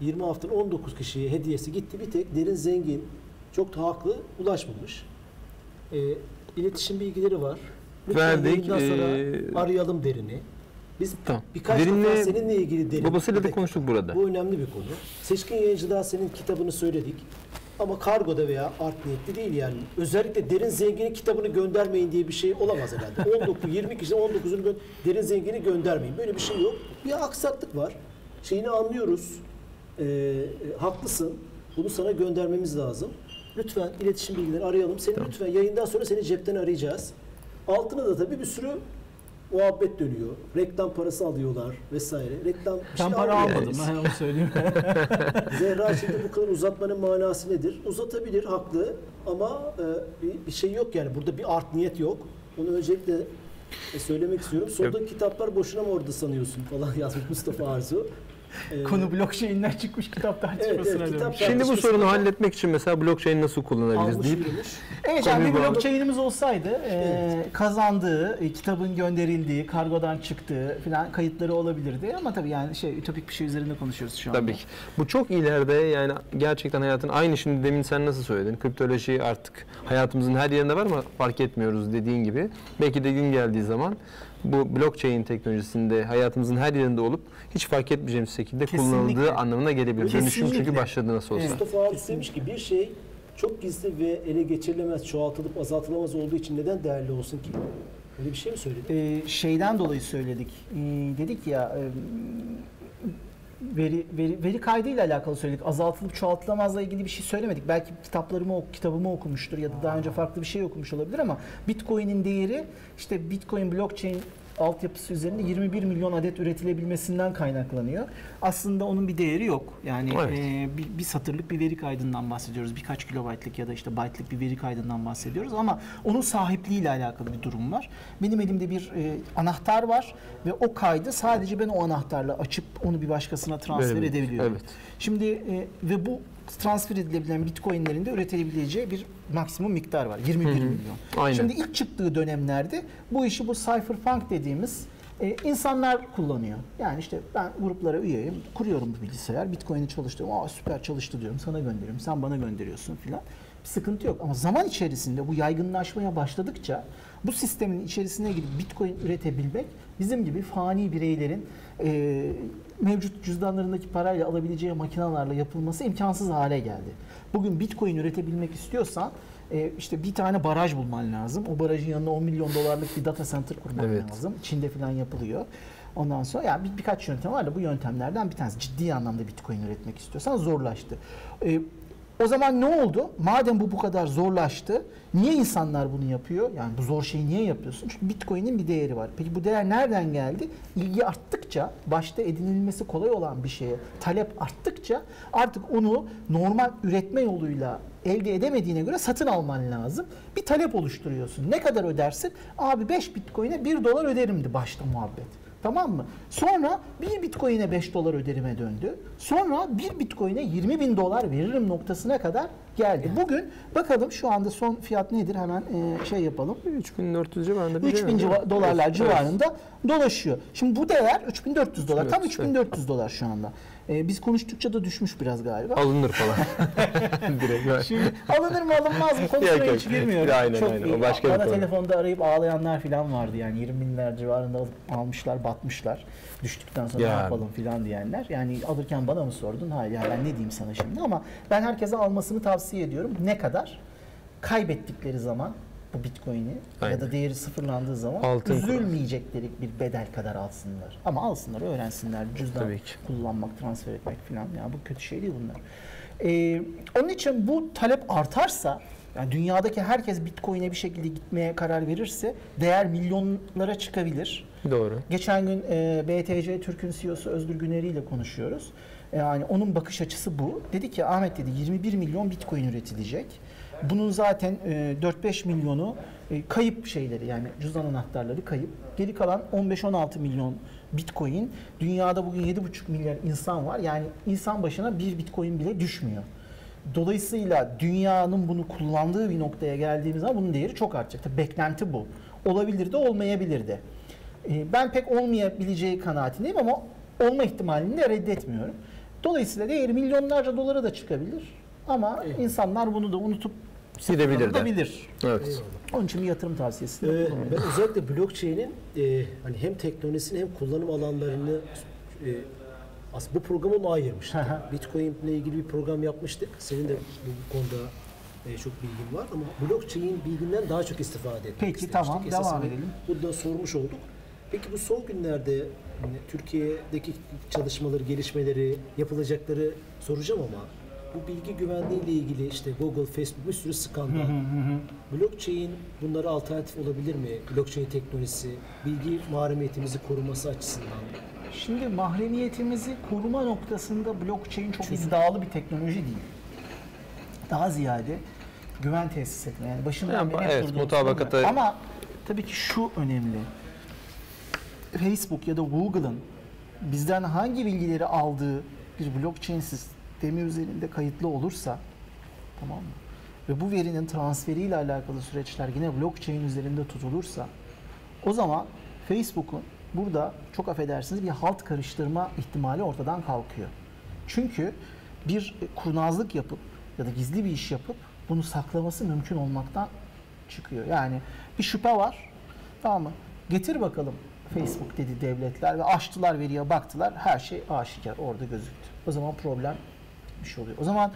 20 haftanın 19 kişiye hediyesi gitti. Bir tek Derin Zengin çok da haklı ulaşmamış. E, iletişim bilgileri var. Lütfen Verdik, sonra e, arayalım Derin'i. Biz Tamam. birkaç Derin'le- defa seninle ilgili Derin. Babasıyla da konuştuk burada. Bu önemli bir konu. Seçkin yayıncılığa senin kitabını söyledik. Ama kargoda veya art niyetli değil yani. Özellikle Derin Zengin'in kitabını göndermeyin diye bir şey olamaz herhalde. 19, 20 kişiden 19'unu gö- Derin Zengin'i göndermeyin. Böyle bir şey yok. Bir aksaklık var. Şeyini anlıyoruz. Ee, e, haklısın. Bunu sana göndermemiz lazım. Lütfen iletişim bilgileri arayalım. Seni lütfen yayından sonra seni cepten arayacağız. Altına da tabii bir sürü muhabbet dönüyor. Reklam parası alıyorlar vesaire. Reklam bir Ben şey para almadım. Ben onu söyleyeyim. Zehra şimdi bu kadar uzatmanın manası nedir? Uzatabilir, haklı ama e, bir, bir şey yok yani. Burada bir art niyet yok. Onu öncelikle e, söylemek istiyorum. Solda kitaplar boşuna mı orada sanıyorsun falan yazmış Mustafa Arzu. Ee, Konu blockchain'den çıkmış kitap tartışmasına evet, dönmüş. kitap Şimdi bu sorunu halletmek için mesela blockchain nasıl kullanabiliriz deyip. Evet yani bir blockchain'imiz olsaydı e, kazandığı, e, kitabın gönderildiği, kargodan çıktığı falan kayıtları olabilirdi. Ama tabii yani şey ütopik bir şey üzerinde konuşuyoruz şu anda. Tabii ki. Bu çok ileride yani gerçekten hayatın aynı şimdi demin sen nasıl söyledin? Kriptoloji artık hayatımızın her yerinde var ama fark etmiyoruz dediğin gibi. Belki de gün geldiği zaman bu blockchain teknolojisinde hayatımızın her yerinde olup hiç fark etmeyeceğimiz şekilde Kesinlikle. kullanıldığı anlamına gelebilir. Dönüşüm çünkü Kesinlikle. başladı nasıl olsa. Mustafa Halis demiş ki bir şey çok gizli ve ele geçirilemez, çoğaltılıp azaltılamaz olduğu için neden değerli olsun ki? Öyle bir şey mi söyledin? E, şeyden dolayı söyledik. E, dedik ya e, veri, veri, veri kaydıyla alakalı söyledik. Azaltılıp çoğaltılamazla ilgili bir şey söylemedik. Belki kitaplarımı kitabımı okumuştur ya da daha önce farklı bir şey okumuş olabilir ama Bitcoin'in değeri işte Bitcoin blockchain altyapısı üzerinde 21 milyon adet üretilebilmesinden kaynaklanıyor. Aslında onun bir değeri yok. Yani Evet. e, bir, bir satırlık bir veri kaydından bahsediyoruz. Birkaç kilobaytlık ya da işte byte'lık bir veri kaydından bahsediyoruz ama onun sahipliğiyle alakalı bir durum var. Benim elimde bir e, anahtar var ve o kaydı sadece ben o anahtarla açıp onu bir başkasına transfer Verebilirim. edebiliyorum. Evet. Şimdi e, ve bu transfer edilebilen bitcoinlerin de üretilebileceği bir maksimum miktar var. 21 Hı hı. milyon. Aynen. Şimdi ilk çıktığı dönemlerde bu işi bu cypherpunk dediğimiz e, insanlar kullanıyor. Yani işte ben gruplara üyeyim, kuruyorum bu bilgisayar, Bitcoin'i çalıştırıyorum. Aa süper çalıştı diyorum, sana gönderiyorum, sen bana gönderiyorsun filan. Bir sıkıntı yok ama zaman içerisinde bu yaygınlaşmaya başladıkça bu sistemin içerisine girip Bitcoin üretebilmek bizim gibi fani bireylerin e, mevcut cüzdanlarındaki parayla alabileceği makinelerle yapılması imkansız hale geldi. Bugün Bitcoin üretebilmek istiyorsan e, işte bir tane baraj bulman lazım. O barajın yanına 10 milyon dolarlık bir data center kurman Evet. lazım. Çin'de falan yapılıyor. Ondan sonra yani bir, birkaç yöntem var da bu yöntemlerden bir tanesi ciddi anlamda Bitcoin üretmek istiyorsan zorlaştı. E, o zaman ne oldu? Madem bu bu kadar zorlaştı, niye insanlar bunu yapıyor? Yani bu zor şeyi niye yapıyorsun? Çünkü Bitcoin'in bir değeri var. Peki bu değer nereden geldi? İlgi arttıkça, başta edinilmesi kolay olan bir şeye talep arttıkça artık onu normal üretme yoluyla elde edemediğine göre satın alman lazım. Bir talep oluşturuyorsun. Ne kadar ödersin? Abi 5 Bitcoin'e 1 dolar öderimdi başta muhabbet. Tamam mı? Sonra bir bitcoin'e 5 dolar öderime döndü. Sonra bir bitcoin'e 20 bin dolar veririm noktasına kadar geldi. Bugün bakalım şu anda son fiyat nedir hemen e, şey yapalım. 3400 civarında bir 3000 değil mi? civa- dolarlar Evet. civarında dolaşıyor. Şimdi bu değer 3400 dolar. Tam 3400, 3400 dolar şu anda. E, biz konuştukça da düşmüş biraz galiba. Alınır falan. Direkt. Şimdi alınır mı alınmaz mı konusuna hiç girmiyorum. Aynen, aynen. O başka bir Bana konu. telefonda arayıp ağlayanlar falan vardı yani 20 binler civarında almışlar batmışlar. Düştükten sonra ne Ya. yapalım falan diyenler. Yani alırken bana mı sordun? Hayır yani ben ne diyeyim sana şimdi ama ben herkese almasını tavsiye ediyorum. Ne kadar? Kaybettikleri zaman bu bitcoin'i ya da değeri sıfırlandığı zaman Altın üzülmeyecekleri bir bedel kadar alsınlar. Ama alsınlar, öğrensinler. Cüzdan kullanmak, transfer etmek falan. Yani bu kötü şey değil bunlar. Ee, onun için bu talep artarsa, yani dünyadaki herkes Bitcoin'e bir şekilde gitmeye karar verirse değer milyonlara çıkabilir. Doğru. Geçen gün e, BTC Türk'ün CEO'su Özgür Güneri ile konuşuyoruz. Yani onun bakış açısı bu. Dedi ki Ahmet dedi 21 milyon Bitcoin üretilecek. Bunun zaten e, 4-5 milyonu e, kayıp şeyleri yani cüzdan anahtarları kayıp. Geri kalan 15-16 milyon Bitcoin. Dünyada bugün 7,5 milyar insan var. Yani insan başına bir Bitcoin bile düşmüyor. Dolayısıyla dünyanın bunu kullandığı bir noktaya geldiğimiz zaman bunun değeri çok artacak. Tabii beklenti bu. Olabilir de olmayabilir de. Ee, Ben pek olmayabileceği kanaatindeyim ama olma ihtimalini de reddetmiyorum. Dolayısıyla değeri milyonlarca dolara da çıkabilir. Ama insanlar bunu da unutup Gidebilir de. bilir. Evet. Eyvallah. Onun için bir yatırım tavsiyesi. Ee, ben özellikle blockchain'in e, hani hem teknolojisini hem kullanım alanlarını e, aslında bu programa onu ayırmıştık. Bitcoin ile ilgili bir program yapmıştık. Senin de bu, bu konuda e, çok bilgin var ama blockchain bilginden daha çok istifade etmek Peki, istemiştik. tamam, Esas devam edelim. Burada sormuş olduk. Peki bu son günlerde hani Türkiye'deki çalışmaları, gelişmeleri, yapılacakları soracağım ama bu bilgi güvenliği ile ilgili işte Google, Facebook bir sürü skandal. Blockchain bunlara alternatif olabilir mi? Blockchain teknolojisi, bilgi mahremiyetimizi koruması açısından. Şimdi mahremiyetimizi koruma noktasında blockchain çok iddialı bir teknoloji değil. Daha ziyade güven tesis etme. Yani başından Yani beri evet, mutabakata-. Ama tabii ki şu önemli. Facebook ya da Google'ın bizden hangi bilgileri aldığı bir blockchain sistemi üzerinde kayıtlı olursa tamam mı? Ve bu verinin transferiyle alakalı süreçler yine blockchain üzerinde tutulursa o zaman Facebook'un burada çok affedersiniz bir halt karıştırma ihtimali ortadan kalkıyor. Çünkü bir kurnazlık yapıp ya da gizli bir iş yapıp bunu saklaması mümkün olmaktan çıkıyor. Yani bir şüphe var. Tamam mı? Getir bakalım Facebook dedi devletler ve açtılar veriye baktılar. Her şey aşikar orada gözüktü. O zaman problem şey oluyor. O zaman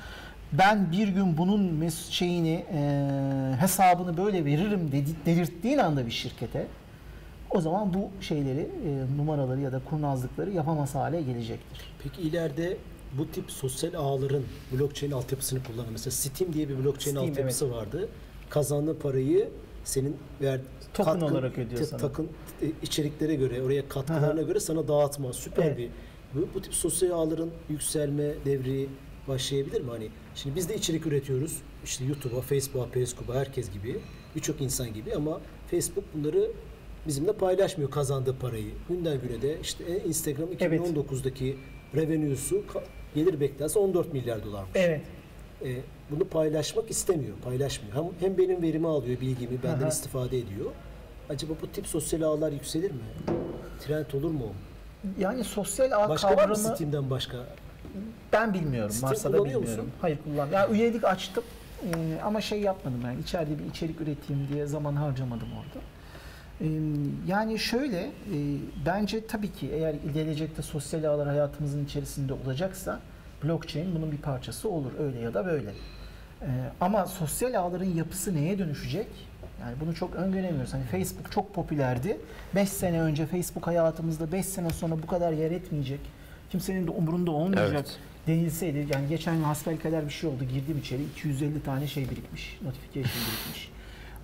ben bir gün bunun şeyini e, hesabını böyle veririm dedi, delirttiğin anda bir şirkete o zaman bu şeyleri e, numaraları ya da kurnazlıkları yapamaz hale gelecektir. Peki ileride bu tip sosyal ağların blockchain altyapısını kullanan mesela Steam diye bir blockchain Steam, altyapısı vardı. Kazandığın parayı senin ver, Token olarak ödüyor te- sana. Takın e, içeriklere göre, oraya katkılarına Aha. göre sana dağıtma. Süper Evet. bir. Bu, bu tip sosyal ağların yükselme devri başlayabilir mi? Hani şimdi biz de içerik üretiyoruz. İşte YouTube'a, Facebook'a, Periscope'a herkes gibi, birçok insan gibi ama Facebook bunları bizimle paylaşmıyor kazandığı parayı. Günden güne de işte e, Instagram Evet. 2019'daki revenue'su ka- gelir beklentisi 14 milyar dolarmış. Evet. E, bunu paylaşmak istemiyor, paylaşmıyor. Hem, hem benim verimi alıyor, bilgimi benden Aha. istifade ediyor. Acaba bu tip sosyal ağlar yükselir mi? Trend olur mu? Yani sosyal ağ Başka var mı kavramı Steam'den başka? Ben bilmiyorum. Steam Varsa da kullanıyor bilmiyorum. musun? Hayır kullan. Ya üyelik açtım Ee, ama şey yapmadım yani içeride bir içerik üreteyim diye zaman harcamadım orada. Ee, yani şöyle e, bence tabii ki eğer gelecekte sosyal ağlar hayatımızın içerisinde olacaksa blockchain bunun bir parçası olur öyle ya da böyle. Ee, ama sosyal ağların yapısı neye dönüşecek? Yani bunu çok öngöremiyoruz. Hani Facebook çok popülerdi. 5 sene önce Facebook hayatımızda 5 sene sonra bu kadar yer etmeyecek. Kimsenin de umurunda olmayacak Evet. denilseydi. Yani geçen gün hasbelkader bir şey oldu. Girdim içeri 250 tane şey birikmiş. Notification birikmiş.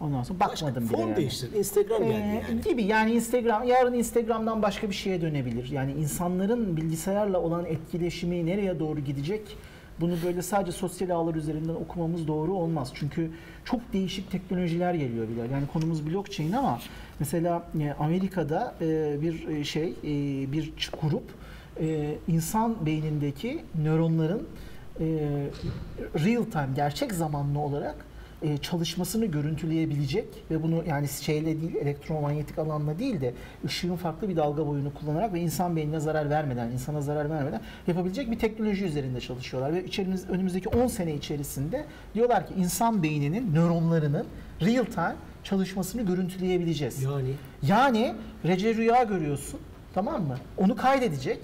Ondan sonra Başka bakmadım bile form yani. değiştir. Instagram geldi Ee, yani. Gibi yani Instagram yarın Instagram'dan başka bir şeye dönebilir. Yani insanların bilgisayarla olan etkileşimi nereye doğru gidecek? Bunu böyle sadece sosyal ağlar üzerinden okumamız doğru olmaz. Çünkü çok değişik teknolojiler geliyor bile. Yani konumuz blockchain ama mesela e, Amerika'da e, bir e, şey, bir grup e, insan beynindeki nöronların e, real time, gerçek zamanlı olarak e, çalışmasını görüntüleyebilecek ve bunu yani şeyle değil elektromanyetik alanla değil de ışığın farklı bir dalga boyunu kullanarak ve insan beynine zarar vermeden, insana zarar vermeden yapabilecek bir teknoloji üzerinde çalışıyorlar ve içerimiz önümüzdeki 10 sene içerisinde diyorlar ki insan beyninin nöronlarının real time çalışmasını görüntüleyebileceğiz. Yani Yani Recep rüya görüyorsun tamam mı? Onu kaydedecek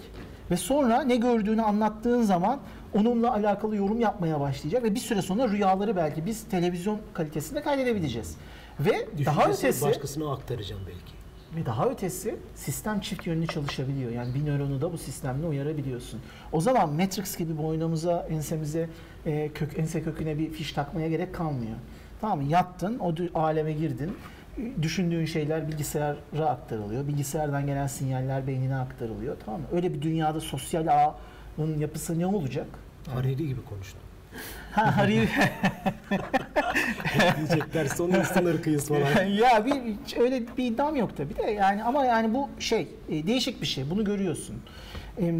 ve sonra ne gördüğünü anlattığın zaman onunla alakalı yorum yapmaya başlayacak ve bir süre sonra rüyaları belki biz televizyon kalitesinde kaydedebileceğiz. Ve daha ötesi başkasına aktaracağım belki. ve daha ötesi sistem çift yönlü çalışabiliyor. Yani bir nöronu da bu sistemle uyarabiliyorsun. O zaman Matrix gibi boynumuza, ensemize, e, kök, ense köküne bir fiş takmaya gerek kalmıyor. Tamam mı? Yattın, o aleme girdin. Düşündüğün şeyler bilgisayara aktarılıyor. Bilgisayardan gelen sinyaller beynine aktarılıyor. Tamam mı? Öyle bir dünyada sosyal ağın yapısı ne olacak? Hariri gibi konuştum. Ha, Harry, Diyecekler son insan ırkıyız falan. ya bir öyle bir iddiam yok tabii de yani ama yani bu şey e, değişik bir şey bunu görüyorsun. E,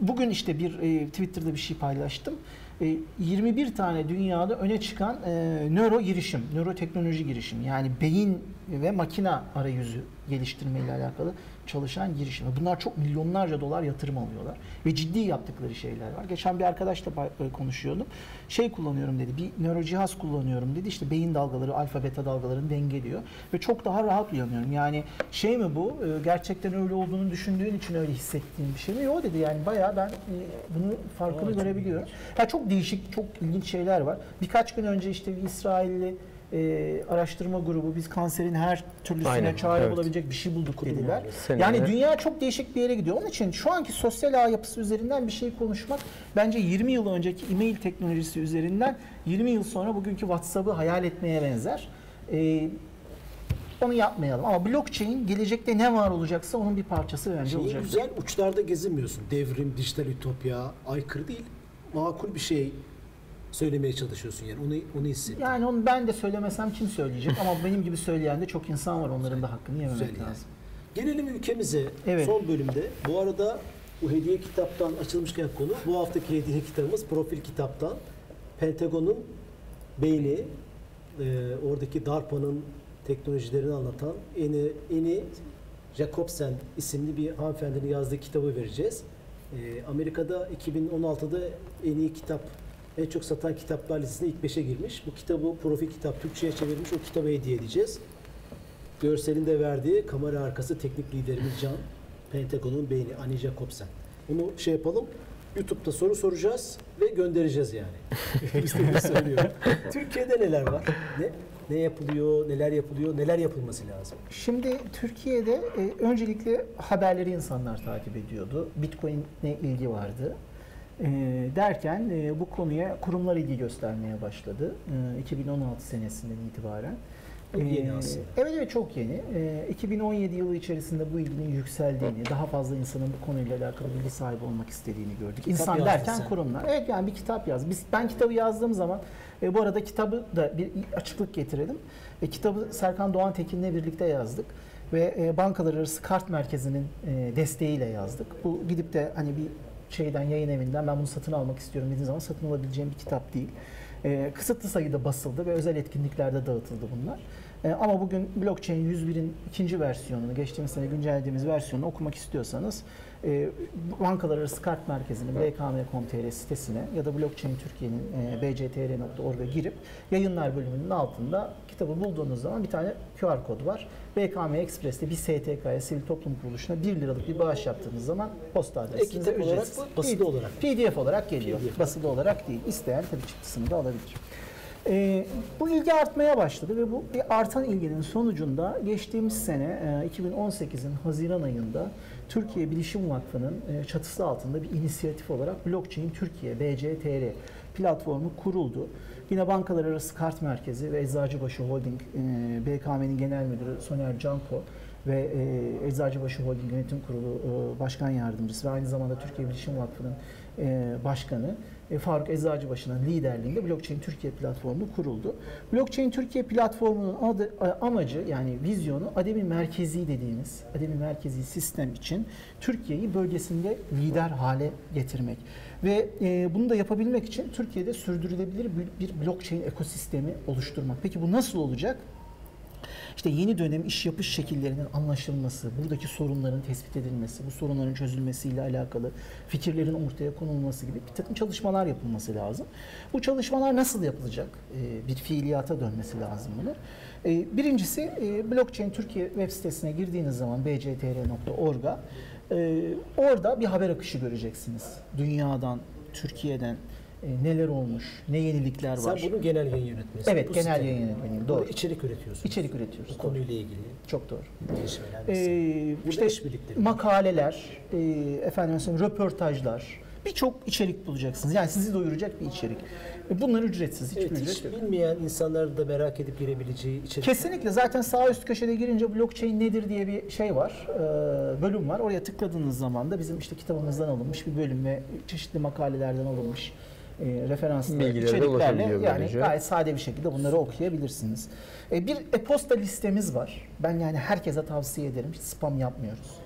Bugün işte bir e, Twitter'da bir şey paylaştım. E, 21 tane dünyada öne çıkan e, nöro girişim, nöroteknoloji girişim yani beyin ve makina arayüzü geliştirme ile alakalı çalışan girişim. Bunlar çok milyonlarca dolar yatırım alıyorlar ve ciddi yaptıkları şeyler var. Geçen bir arkadaşla e, konuşuyordum. Şey kullanıyorum dedi, bir nöro cihaz kullanıyorum dedi. İşte beyin dalgaları, alfa beta dalgalarını dengeliyor ve çok daha rahat uyanıyorum. Yani şey mi bu? e, Gerçekten öyle olduğunu düşündüğün için öyle hissettiğin bir şey mi? Yok dedi yani bayağı ben e, bunu farkını çok görebiliyorum. Ya çok değişik, çok ilginç şeyler var. Birkaç gün önce işte bir İsrailli e, araştırma grubu biz kanserin her türlüsüne Aynen, çare evet. bulabilecek bir şey bulduk dediler. Seninle- Yani dünya çok değişik bir yere gidiyor. Onun için şu anki sosyal ağ yapısı üzerinden bir şey konuşmak bence 20 yıl önceki e-mail teknolojisi üzerinden 20 yıl sonra bugünkü WhatsApp'ı hayal etmeye benzer. Ee, onu yapmayalım. Ama blockchain gelecekte ne var olacaksa onun bir parçası bence Şeyi olacak. güzel uçlarda gezinmiyorsun. Devrim, dijital ütopya, aykırı değil. Makul bir şey söylemeye çalışıyorsun yani. Onu onu hissettim. Yani onu ben de söylemesem kim söyleyecek? Ama benim gibi söyleyen de çok insan var. Onların da hakkını yememek Güzel yani. lazım. Gelelim ülkemize Evet. son bölümde. Bu arada Bu hediye kitaptan açılmışken konu bu haftaki hediye kitabımız profil kitaptan Pentagon'un beyni e, oradaki DARPA'nın teknolojilerini anlatan Eni, Eni Jacobsen isimli bir hanımefendinin yazdığı kitabı vereceğiz. E, Amerika'da 2016'da en iyi kitap, en çok satan kitaplar listesine ilk 5'e girmiş. Bu kitabı profil kitap Türkçe'ye çevirmiş. O kitabı hediye edeceğiz. Görselinde verdiği kamera arkası teknik liderimiz Can. Pentagon'un beyni Ani Jacobsen. Bunu şey yapalım. YouTube'da soru soracağız ve göndereceğiz yani. Biz de bunu söylüyorum. Türkiye'de neler var? Ne ne yapılıyor, neler yapılıyor, neler yapılması lazım? Şimdi Türkiye'de e, öncelikle haberleri insanlar takip ediyordu. Bitcoin'e ilgi vardı. E, derken e, bu konuya kurumlar ilgi göstermeye başladı. E, 2016 senesinden itibaren. Çok yeni E, aslında. Evet evet çok yeni. E, 2017 yılı içerisinde bu ilginin yükseldiğini, daha fazla insanın bu konuyla alakalı bilgi sahibi olmak istediğini gördük. İnsan yazdın derken sen. kurumlar. Evet yani bir kitap yaz. Biz ben kitabı yazdığım zaman e, bu arada kitabı da bir açıklık getirelim. E, kitabı Serkan Doğan Tekin'le birlikte yazdık ve e, bankalar arası kart merkezinin e, desteğiyle yazdık. Bu gidip de hani bir şeyden yayın evinden ben bunu satın almak istiyorum dediğin zaman satın alabileceğim bir kitap değil. E, kısıtlı sayıda basıldı ve özel etkinliklerde dağıtıldı bunlar. E, ama bugün Blockchain 101'in ikinci versiyonunu, geçtiğimiz sene güncellediğimiz versiyonunu okumak istiyorsanız e, Bankalar Arası Kart Merkezi'nin bkm.com.tr sitesine ya da Blockchain Türkiye'nin e, bctr.org'a girip yayınlar bölümünün altında kitabı bulduğunuz zaman bir tane QR kodu var. BKM Express'te bir STK'ya, sivil toplum kuruluşuna 1 liralık bir bağış yaptığınız zaman posta adresinize olarak ücretsiz. mı, basılı olarak? PDF olarak geliyor. PDF. Basılı olarak değil. İsteyen tabii çıktısını da alabilir. Ee, bu ilgi artmaya başladı ve bu bir artan ilginin sonucunda geçtiğimiz sene e, 2018'in Haziran ayında Türkiye Bilişim Vakfı'nın e, çatısı altında bir inisiyatif olarak Blockchain Türkiye BCTR platformu kuruldu. Yine Bankalar Arası Kart Merkezi ve Eczacıbaşı Holding e, BKM'nin Genel Müdürü Soner Canko ve e, Eczacıbaşı Holding Yönetim Kurulu e, Başkan Yardımcısı ve aynı zamanda Türkiye Bilişim Vakfı'nın e, başkanı e, Faruk Eczacıbaşı'nın liderliğinde Blockchain Türkiye platformu kuruldu. Blockchain Türkiye platformunun adı, a- amacı yani vizyonu ademi merkezi dediğimiz ademi merkezi sistem için Türkiye'yi bölgesinde lider hale getirmek. Ve e, bunu da yapabilmek için Türkiye'de sürdürülebilir bir blockchain ekosistemi oluşturmak. Peki bu nasıl olacak? İşte yeni dönem iş yapış şekillerinin anlaşılması, buradaki sorunların tespit edilmesi, bu sorunların çözülmesiyle alakalı fikirlerin ortaya konulması gibi bir takım çalışmalar yapılması lazım. Bu çalışmalar nasıl yapılacak? Ee, bir fiiliyata dönmesi lazım bunu. Ee, birincisi e, Blockchain Türkiye web sitesine girdiğiniz zaman bctr.org'a e, orada bir haber akışı göreceksiniz. Dünyadan, Türkiye'den e, neler olmuş, ne yenilikler Sen var. bunun genel yayın yönetmenisin. Evet, Bu genel yayın yönetmeniyim. Doğru. İçerik üretiyorsun. İçerik üretiyoruz. Bu konuyla ilgili Çok doğru. gelişmeler. Ee, işte işbirlikleri. makaleler, e, efendim mesela röportajlar, birçok içerik bulacaksınız. Yani sizi doyuracak bir içerik. E, Bunlar ücretsiz, hiçbir Evet, ücret hiç yok. bilmeyen insanlar da merak edip girebileceği içerik. Kesinlikle zaten sağ üst köşede girince blockchain nedir diye bir şey var, e, bölüm var. Oraya tıkladığınız zaman da bizim işte kitabımızdan alınmış bir bölüm ve çeşitli makalelerden alınmış e, referanslı Bilgilere içeriklerle yani böylece. gayet sade bir şekilde bunları okuyabilirsiniz. E, bir e-posta listemiz var. Ben yani herkese tavsiye ederim. Hiç spam yapmıyoruz.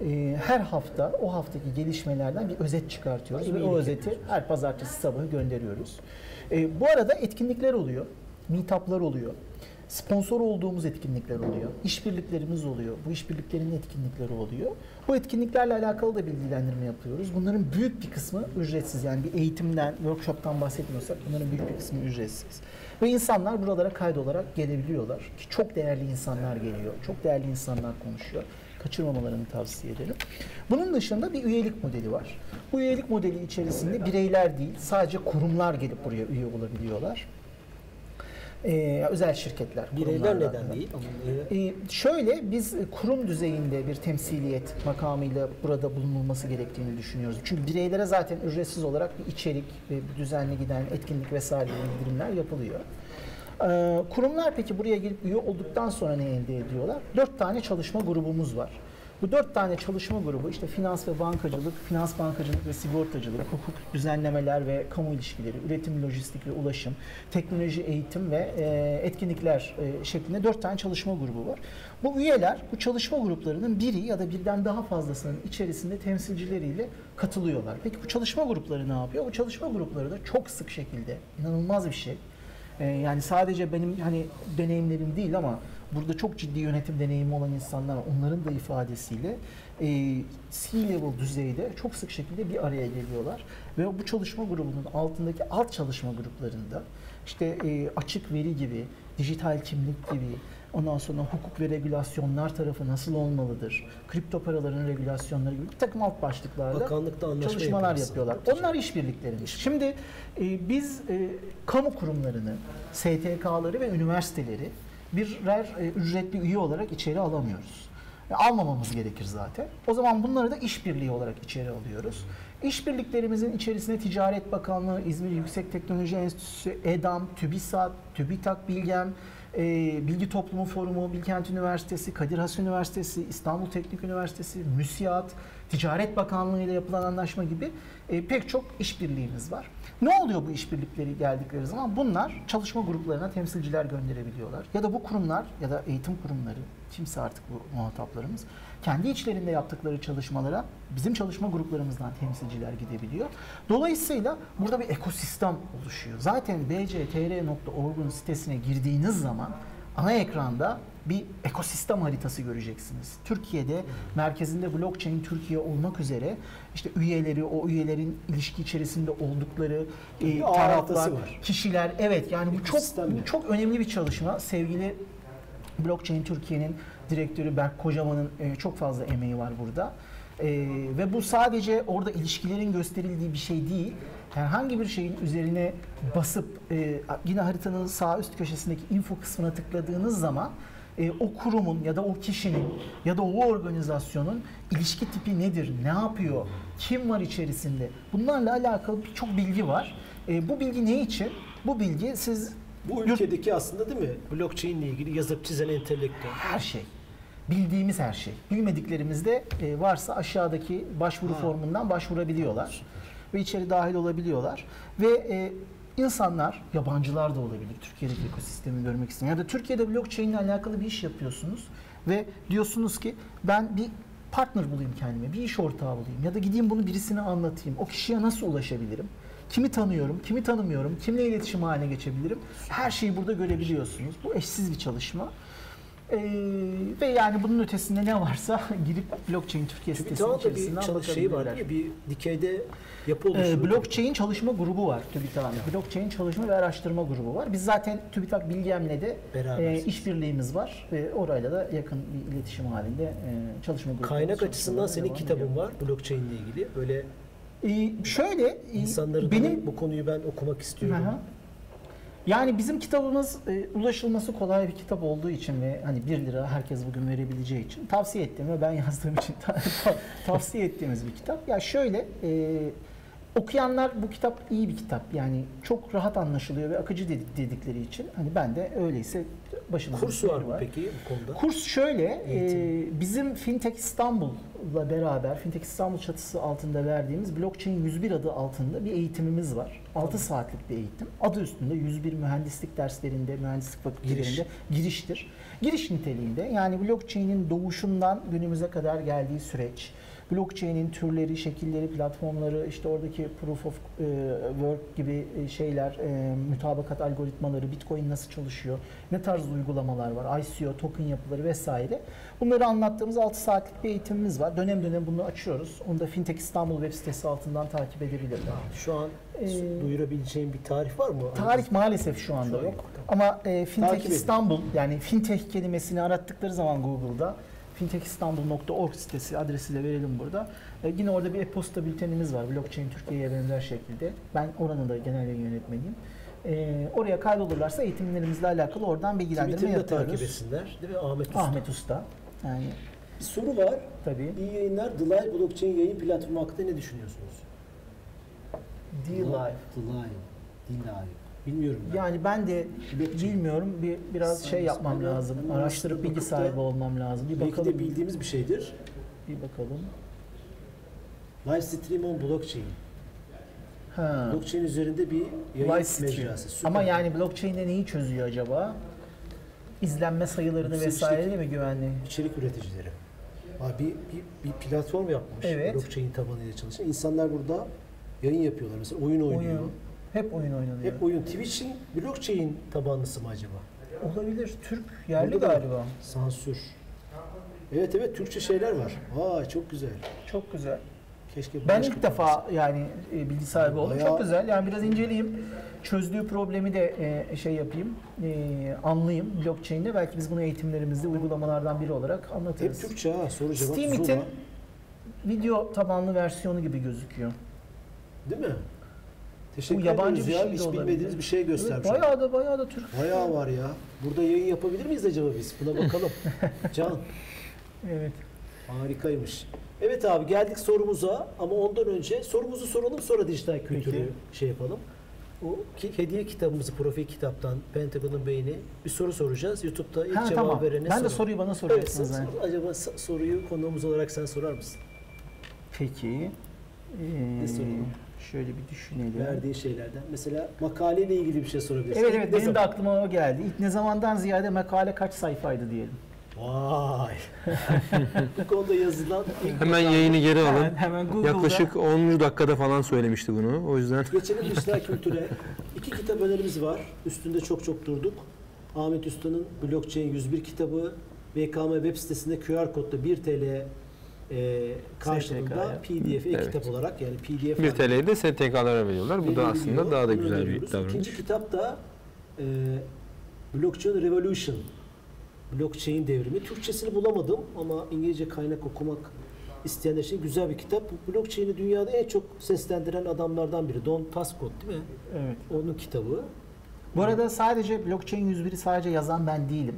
E, her hafta o haftaki gelişmelerden bir özet çıkartıyoruz ve o özeti her pazartesi sabahı gönderiyoruz. E, bu arada etkinlikler oluyor, meetup'lar oluyor. Sponsor olduğumuz etkinlikler oluyor. işbirliklerimiz oluyor. Bu işbirliklerinin etkinlikleri oluyor. Bu etkinliklerle alakalı da bilgilendirme yapıyoruz. Bunların büyük bir kısmı ücretsiz. Yani bir eğitimden, workshop'tan bahsetmiyorsak bunların büyük bir kısmı ücretsiz. Ve insanlar buralara kaydolarak gelebiliyorlar. Ki çok değerli insanlar geliyor. Çok değerli insanlar konuşuyor. Kaçırmamalarını tavsiye ederim. Bunun dışında bir üyelik modeli var. Bu üyelik modeli içerisinde bireyler değil, sadece kurumlar gelip buraya üye olabiliyorlar. Ee, özel şirketler. Bireyler neden değil? E, şöyle biz e, kurum düzeyinde bir temsiliyet makamıyla burada bulunulması gerektiğini düşünüyoruz. Çünkü bireylere zaten ücretsiz olarak bir içerik ve düzenli giden etkinlik vesaire indirimler yapılıyor. Ee, kurumlar peki buraya girip üye olduktan sonra ne elde ediyorlar? Dört tane çalışma grubumuz var. Bu dört tane çalışma grubu işte finans ve bankacılık, finans bankacılık ve sigortacılık, hukuk düzenlemeler ve kamu ilişkileri, üretim, lojistik ve ulaşım, teknoloji, eğitim ve e, etkinlikler e, şeklinde dört tane çalışma grubu var. Bu üyeler bu çalışma gruplarının biri ya da birden daha fazlasının içerisinde temsilcileriyle katılıyorlar. Peki bu çalışma grupları ne yapıyor? Bu çalışma grupları da çok sık şekilde inanılmaz bir şey. Ee, yani sadece benim hani deneyimlerim değil ama burada çok ciddi yönetim deneyimi olan insanlar onların da ifadesiyle e, C-level düzeyde çok sık şekilde bir araya geliyorlar ve bu çalışma grubunun altındaki alt çalışma gruplarında işte e, açık veri gibi, dijital kimlik gibi, ondan sonra hukuk ve regülasyonlar tarafı nasıl olmalıdır, kripto paraların regülasyonları gibi bir takım alt başlıklarda çalışmalar yapıyorsun. yapıyorlar. Onlar işbirliklerimiz. Şimdi e, biz e, kamu kurumlarını, STK'ları ve üniversiteleri birer e, ücretli üye olarak içeri alamıyoruz. E, almamamız gerekir zaten. O zaman bunları da işbirliği olarak içeri alıyoruz. İşbirliklerimizin içerisine Ticaret Bakanlığı, İzmir Yüksek Teknoloji Enstitüsü, EDAM, TÜBİSAT, TÜBİTAK Bilgem, e, Bilgi Toplumu Forumu, Bilkent Üniversitesi, Kadir Has Üniversitesi, İstanbul Teknik Üniversitesi, MÜSİAD, Ticaret Bakanlığı ile yapılan anlaşma gibi e, pek çok işbirliğimiz var. Ne oluyor bu işbirlikleri geldikleri zaman? Bunlar çalışma gruplarına temsilciler gönderebiliyorlar. Ya da bu kurumlar ya da eğitim kurumları, kimse artık bu muhataplarımız, kendi içlerinde yaptıkları çalışmalara bizim çalışma gruplarımızdan temsilciler gidebiliyor. Dolayısıyla burada bir ekosistem oluşuyor. Zaten bctr.org'un sitesine girdiğiniz zaman ana ekranda bir ekosistem haritası göreceksiniz. Türkiye'de merkezinde blockchain Türkiye olmak üzere işte üyeleri, o üyelerin ilişki içerisinde oldukları e, taraflar, kişiler. Evet yani bu çok bu çok önemli bir çalışma. Sevgili Blockchain Türkiye'nin direktörü Berk Kocaman'ın e, çok fazla emeği var burada. E, ve bu sadece orada ilişkilerin gösterildiği bir şey değil. Herhangi bir şeyin üzerine basıp e, yine haritanın sağ üst köşesindeki info kısmına tıkladığınız zaman e, o kurumun ya da o kişinin ya da o organizasyonun ilişki tipi nedir, ne yapıyor, kim var içerisinde bunlarla alakalı birçok bilgi var. E, bu bilgi ne için? Bu bilgi siz Bu ülkedeki aslında değil mi? Blockchain ile ilgili yazıp çizen entelektüel. her şey. Bildiğimiz her şey. Bilmediklerimiz de e, varsa aşağıdaki başvuru Ha. formundan başvurabiliyorlar. Ve içeri dahil olabiliyorlar. Ve e, insanlar, yabancılar da olabilir. Türkiye'deki ekosistemi görmek isteyen. Ya da Türkiye'de blockchain ile alakalı bir iş yapıyorsunuz. Ve diyorsunuz ki ben bir partner bulayım kendime, bir iş ortağı bulayım. Ya da gideyim bunu birisine anlatayım. O kişiye nasıl ulaşabilirim? Kimi tanıyorum, kimi tanımıyorum, kimle iletişim haline geçebilirim? Her şeyi burada görebiliyorsunuz. Bu eşsiz bir çalışma. Ee, ve yani bunun ötesinde ne varsa girip blockchain Türkiye sitesinin TÜBİTAK'ın da bir içerisinden şeyi var bakabilirler. Bir dikeyde yapı oluşturuyor. blockchain çalışma grubu var TÜBİTAK'ın. Blockchain çalışma ve araştırma grubu var. Biz zaten TÜBİTAK Bilgem'le de e, işbirliğimiz var ve orayla da yakın bir iletişim halinde e, çalışma grubu. Kaynak açısından senin kitabın var blockchain ile ilgili. Böyle Ee, şöyle e, insanları benim bu konuyu ben okumak istiyorum. Hı hı. Yani bizim kitabımız e, ulaşılması kolay bir kitap olduğu için ve hani 1 lira herkes bugün verebileceği için tavsiye ettiğim ve ben yazdığım için ta- ta- tavsiye ettiğimiz bir kitap. Ya şöyle e, okuyanlar bu kitap iyi bir kitap. Yani çok rahat anlaşılıyor ve akıcı dedik, dedikleri için hani ben de öyleyse başımızda Kurs var mı peki bu konuda? Kurs şöyle, e, bizim Fintech İstanbul'la beraber, Fintech İstanbul çatısı altında verdiğimiz Blockchain 101 adı altında bir eğitimimiz var. 6 saatlik bir eğitim. Adı üstünde 101 mühendislik derslerinde, mühendislik fakültelerinde Giriş. giriştir. Giriş niteliğinde yani blockchain'in doğuşundan günümüze kadar geldiği süreç, blockchain'in türleri, şekilleri, platformları, işte oradaki proof of e, work gibi e, şeyler, e, mütabakat algoritmaları, bitcoin nasıl çalışıyor, ne tarz uygulamalar var, ICO, token yapıları vesaire. Bunları anlattığımız 6 saatlik bir eğitimimiz var. Dönem dönem bunu açıyoruz. Onu da Fintech İstanbul web sitesi altından takip edebilirler. Şu an Ee, duyurabileceğin bir tarih var mı? Tarih maalesef şu anda Şu yok. yok, Ama e, Fintech Takip edin. İstanbul yani fintech kelimesini arattıkları zaman Google'da fintechistanbul.org sitesi adresi de verelim burada. E, yine orada bir e-posta bültenimiz var. Blockchain Türkiye'ye benzer şekilde. Ben oranın da genel yayın yönetmeniyim. E, oraya kaydolurlarsa eğitimlerimizle alakalı oradan bilgilendirme Twitter'ını da takip yapıyoruz. etsinler. Değil mi? Ahmet Usta. Ahmet Usta. Yani Bir soru var. tabii. İyi yayınlar. Delay Blockchain yayın platformu hakkında ne düşünüyorsunuz? D-Live. Delay. Delay. Bilmiyorum ben. Yani ben de bilmiyorum. Bir biraz şey yapmam ben- lazım. ben Araştırıp bilgi sahibi olmam lazım. Bir Belki bakalım. de bildiğimiz bir şeydir. Bir bakalım. Live stream on blockchain. Ha. Blockchain üzerinde bir yayın mecrası. Süper. Ama yani blockchain'de neyi çözüyor acaba? İzlenme sayılarını Yüksek vesaire mi güvenli? içerik üreticileri. Abi bir, bir, bir platform yapmış. Evet. Blockchain tabanıyla çalışan. İnsanlar burada yayın yapıyorlar. Mesela oyun oynuyor. Oyun. Hep oyun oynanıyor. Hep oyun. Twitch'in blockchain tabanlısı mı acaba? Olabilir. Türk yerli Burada da- galiba. Sansür. Evet evet Türkçe şeyler var. Vay çok güzel. Çok güzel. Keşke Ben ilk defa yani e, bilgi sahibi oldum. Bayağı- Çok güzel. Yani biraz inceleyeyim. Çözdüğü problemi de e, şey yapayım. E, anlayayım blockchain'de. Belki biz bunu eğitimlerimizde uygulamalardan biri olarak Hep anlatırız. Türkçe ha soru cevap. Steamit Zula. video tabanlı versiyonu gibi gözüküyor. Değil mi? Teşekkür Bu yabancı bir ya. şey de Hiç olabilir. bilmediğiniz bir şey Evet, göstermiş. bayağı da bayağı da Türk. Bayağı var ya. Burada yayın yapabilir miyiz acaba biz? Buna bakalım. Can Evet. harikaymış. Evet abi geldik sorumuza ama ondan önce sorumuzu soralım sonra dijital kültürü Peki. şey yapalım. O ki, hediye kitabımızı profil kitaptan Pentagon'un beyni bir soru soracağız. YouTube'da ilk Ha, cevap tamam. verene Ben de soralım. soruyu bana Evet, sen soracaksınız. yani. sor. acaba soruyu konuğumuz olarak sen sorar mısın? Peki. Ee, soralım? Şöyle bir düşünelim. Verdiği şeylerden. Mesela makaleyle ilgili bir şey sorabilirsin. Evet evet ne benim de aklıma o geldi. İlk ne zamandan ziyade makale kaç sayfaydı diyelim. Vay. Bu konuda yazılan ilk Hemen yayını geri alın. Hemen, hemen Google'da. Yaklaşık 10. dakikada falan söylemişti bunu. O yüzden Geçelim dijital kültüre. İki kitap önerimiz var. Üstünde çok çok durduk. Ahmet Usta'nın Blockchain 101 kitabı VKM web sitesinde QR kodla 1 TL e, karşılığında STK 'ya. PDF e-kitap Evet. olarak yani PDF 1 TL'yi de STK'lara veriyorlar. Bu da aslında daha da güzel bir davranış. İkinci kitap da e, Blockchain Revolution. Blockchain devrimi. Türkçesini bulamadım ama İngilizce kaynak okumak isteyenler için güzel bir kitap. Blockchain'i dünyada en çok seslendiren adamlardan biri. Don Pascott değil mi? Evet. Onun kitabı. Bu arada sadece blockchain 101'i sadece yazan ben değilim.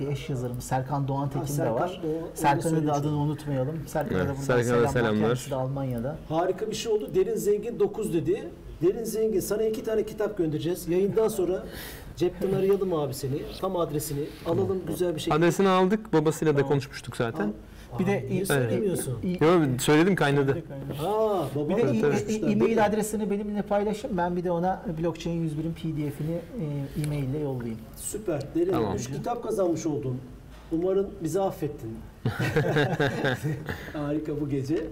Bir eş yazarım Serkan Doğan Tekin de Serkan var. Da Serkan'ın da adını unutmayalım. Serkan'a Evet, da buradan Serkan'a da selamlar. selamlar. Kendisi de Almanya'da. Harika bir şey oldu. Derin Zengin 9 dedi. Derin Zengin sana iki tane kitap göndereceğiz. Yayından sonra cepten arayalım abi seni. Tam adresini alalım güzel bir şekilde. Adresini aldık. Babasıyla da Tamam. konuşmuştuk zaten. Aa, Bir de niye söylemiyorsun? İ- Yo, söyledim kaynadı. Aa, baba Bir de e- e- e-mail adresini benimle paylaşın. Ben bir de ona blockchain 101'in PDF'ini e, e-mail ile yollayayım. Süper. Derin. Tamam. Üç kitap kazanmış oldun. Umarım bizi affettin. Harika bu gece.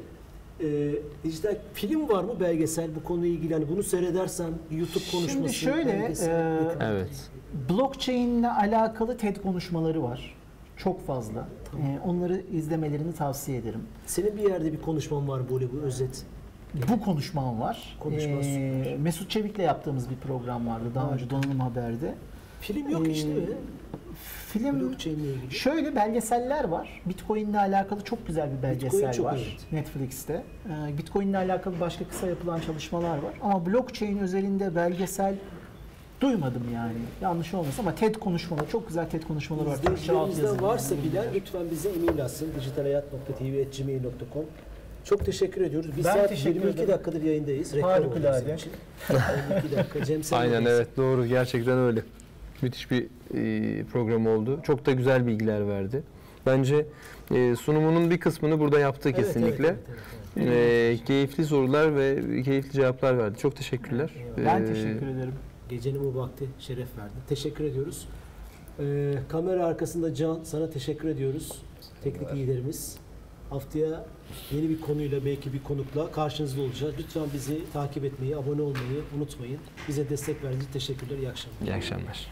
Ee, dijital film var mı belgesel bu konuyla ilgili? Yani bunu seyredersen YouTube konuşması. Şimdi şöyle, belgesel, e? Evet. Blockchain ile alakalı TED konuşmaları var. Çok fazla. E, onları izlemelerini tavsiye ederim. Senin bir yerde bir konuşman var böyle bu özet. Bu konuşmam var. Konuşma Ee. Mesut Çevik'le yaptığımız bir program vardı daha önce Donanım Haber'de. Film yok Ee, işte? Film şöyle belgeseller var. Bitcoin ile alakalı çok güzel bir belgesel Bitcoin çok var evet. Netflix'te. Ee, Bitcoin ile alakalı başka kısa yapılan çalışmalar var. Ama blockchain özelinde belgesel duymadım yani. Yanlış olmasın ama TED konuşmaları, çok güzel TED konuşmaları var. Altyazılı varsa yani. bilen lütfen bize e-mail atsın. dijitalhayat.tv.gmail.com Çok teşekkür ediyoruz. Bir Ben saat teşekkür 22 ederim. dakikadır yayındayız. Harikulade. bizim için. 22 dakika. Cem sen Aynen evet doğru. Gerçekten öyle. Müthiş bir e, program oldu. Çok da güzel bilgiler verdi. Bence e, sunumunun bir kısmını burada yaptı Evet, kesinlikle. evet, evet, evet. E, keyifli sorular ve keyifli cevaplar verdi. Çok teşekkürler. Ben E, teşekkür ederim. Gecenin bu vakti şeref verdi. Teşekkür ediyoruz. Ee, kamera arkasında Can sana teşekkür ediyoruz. Teknik liderimiz. Haftaya yeni bir konuyla belki bir konukla karşınızda olacağız. Lütfen bizi takip etmeyi, abone olmayı unutmayın. Bize destek verdiğiniz teşekkürler. İyi akşamlar. İyi akşamlar.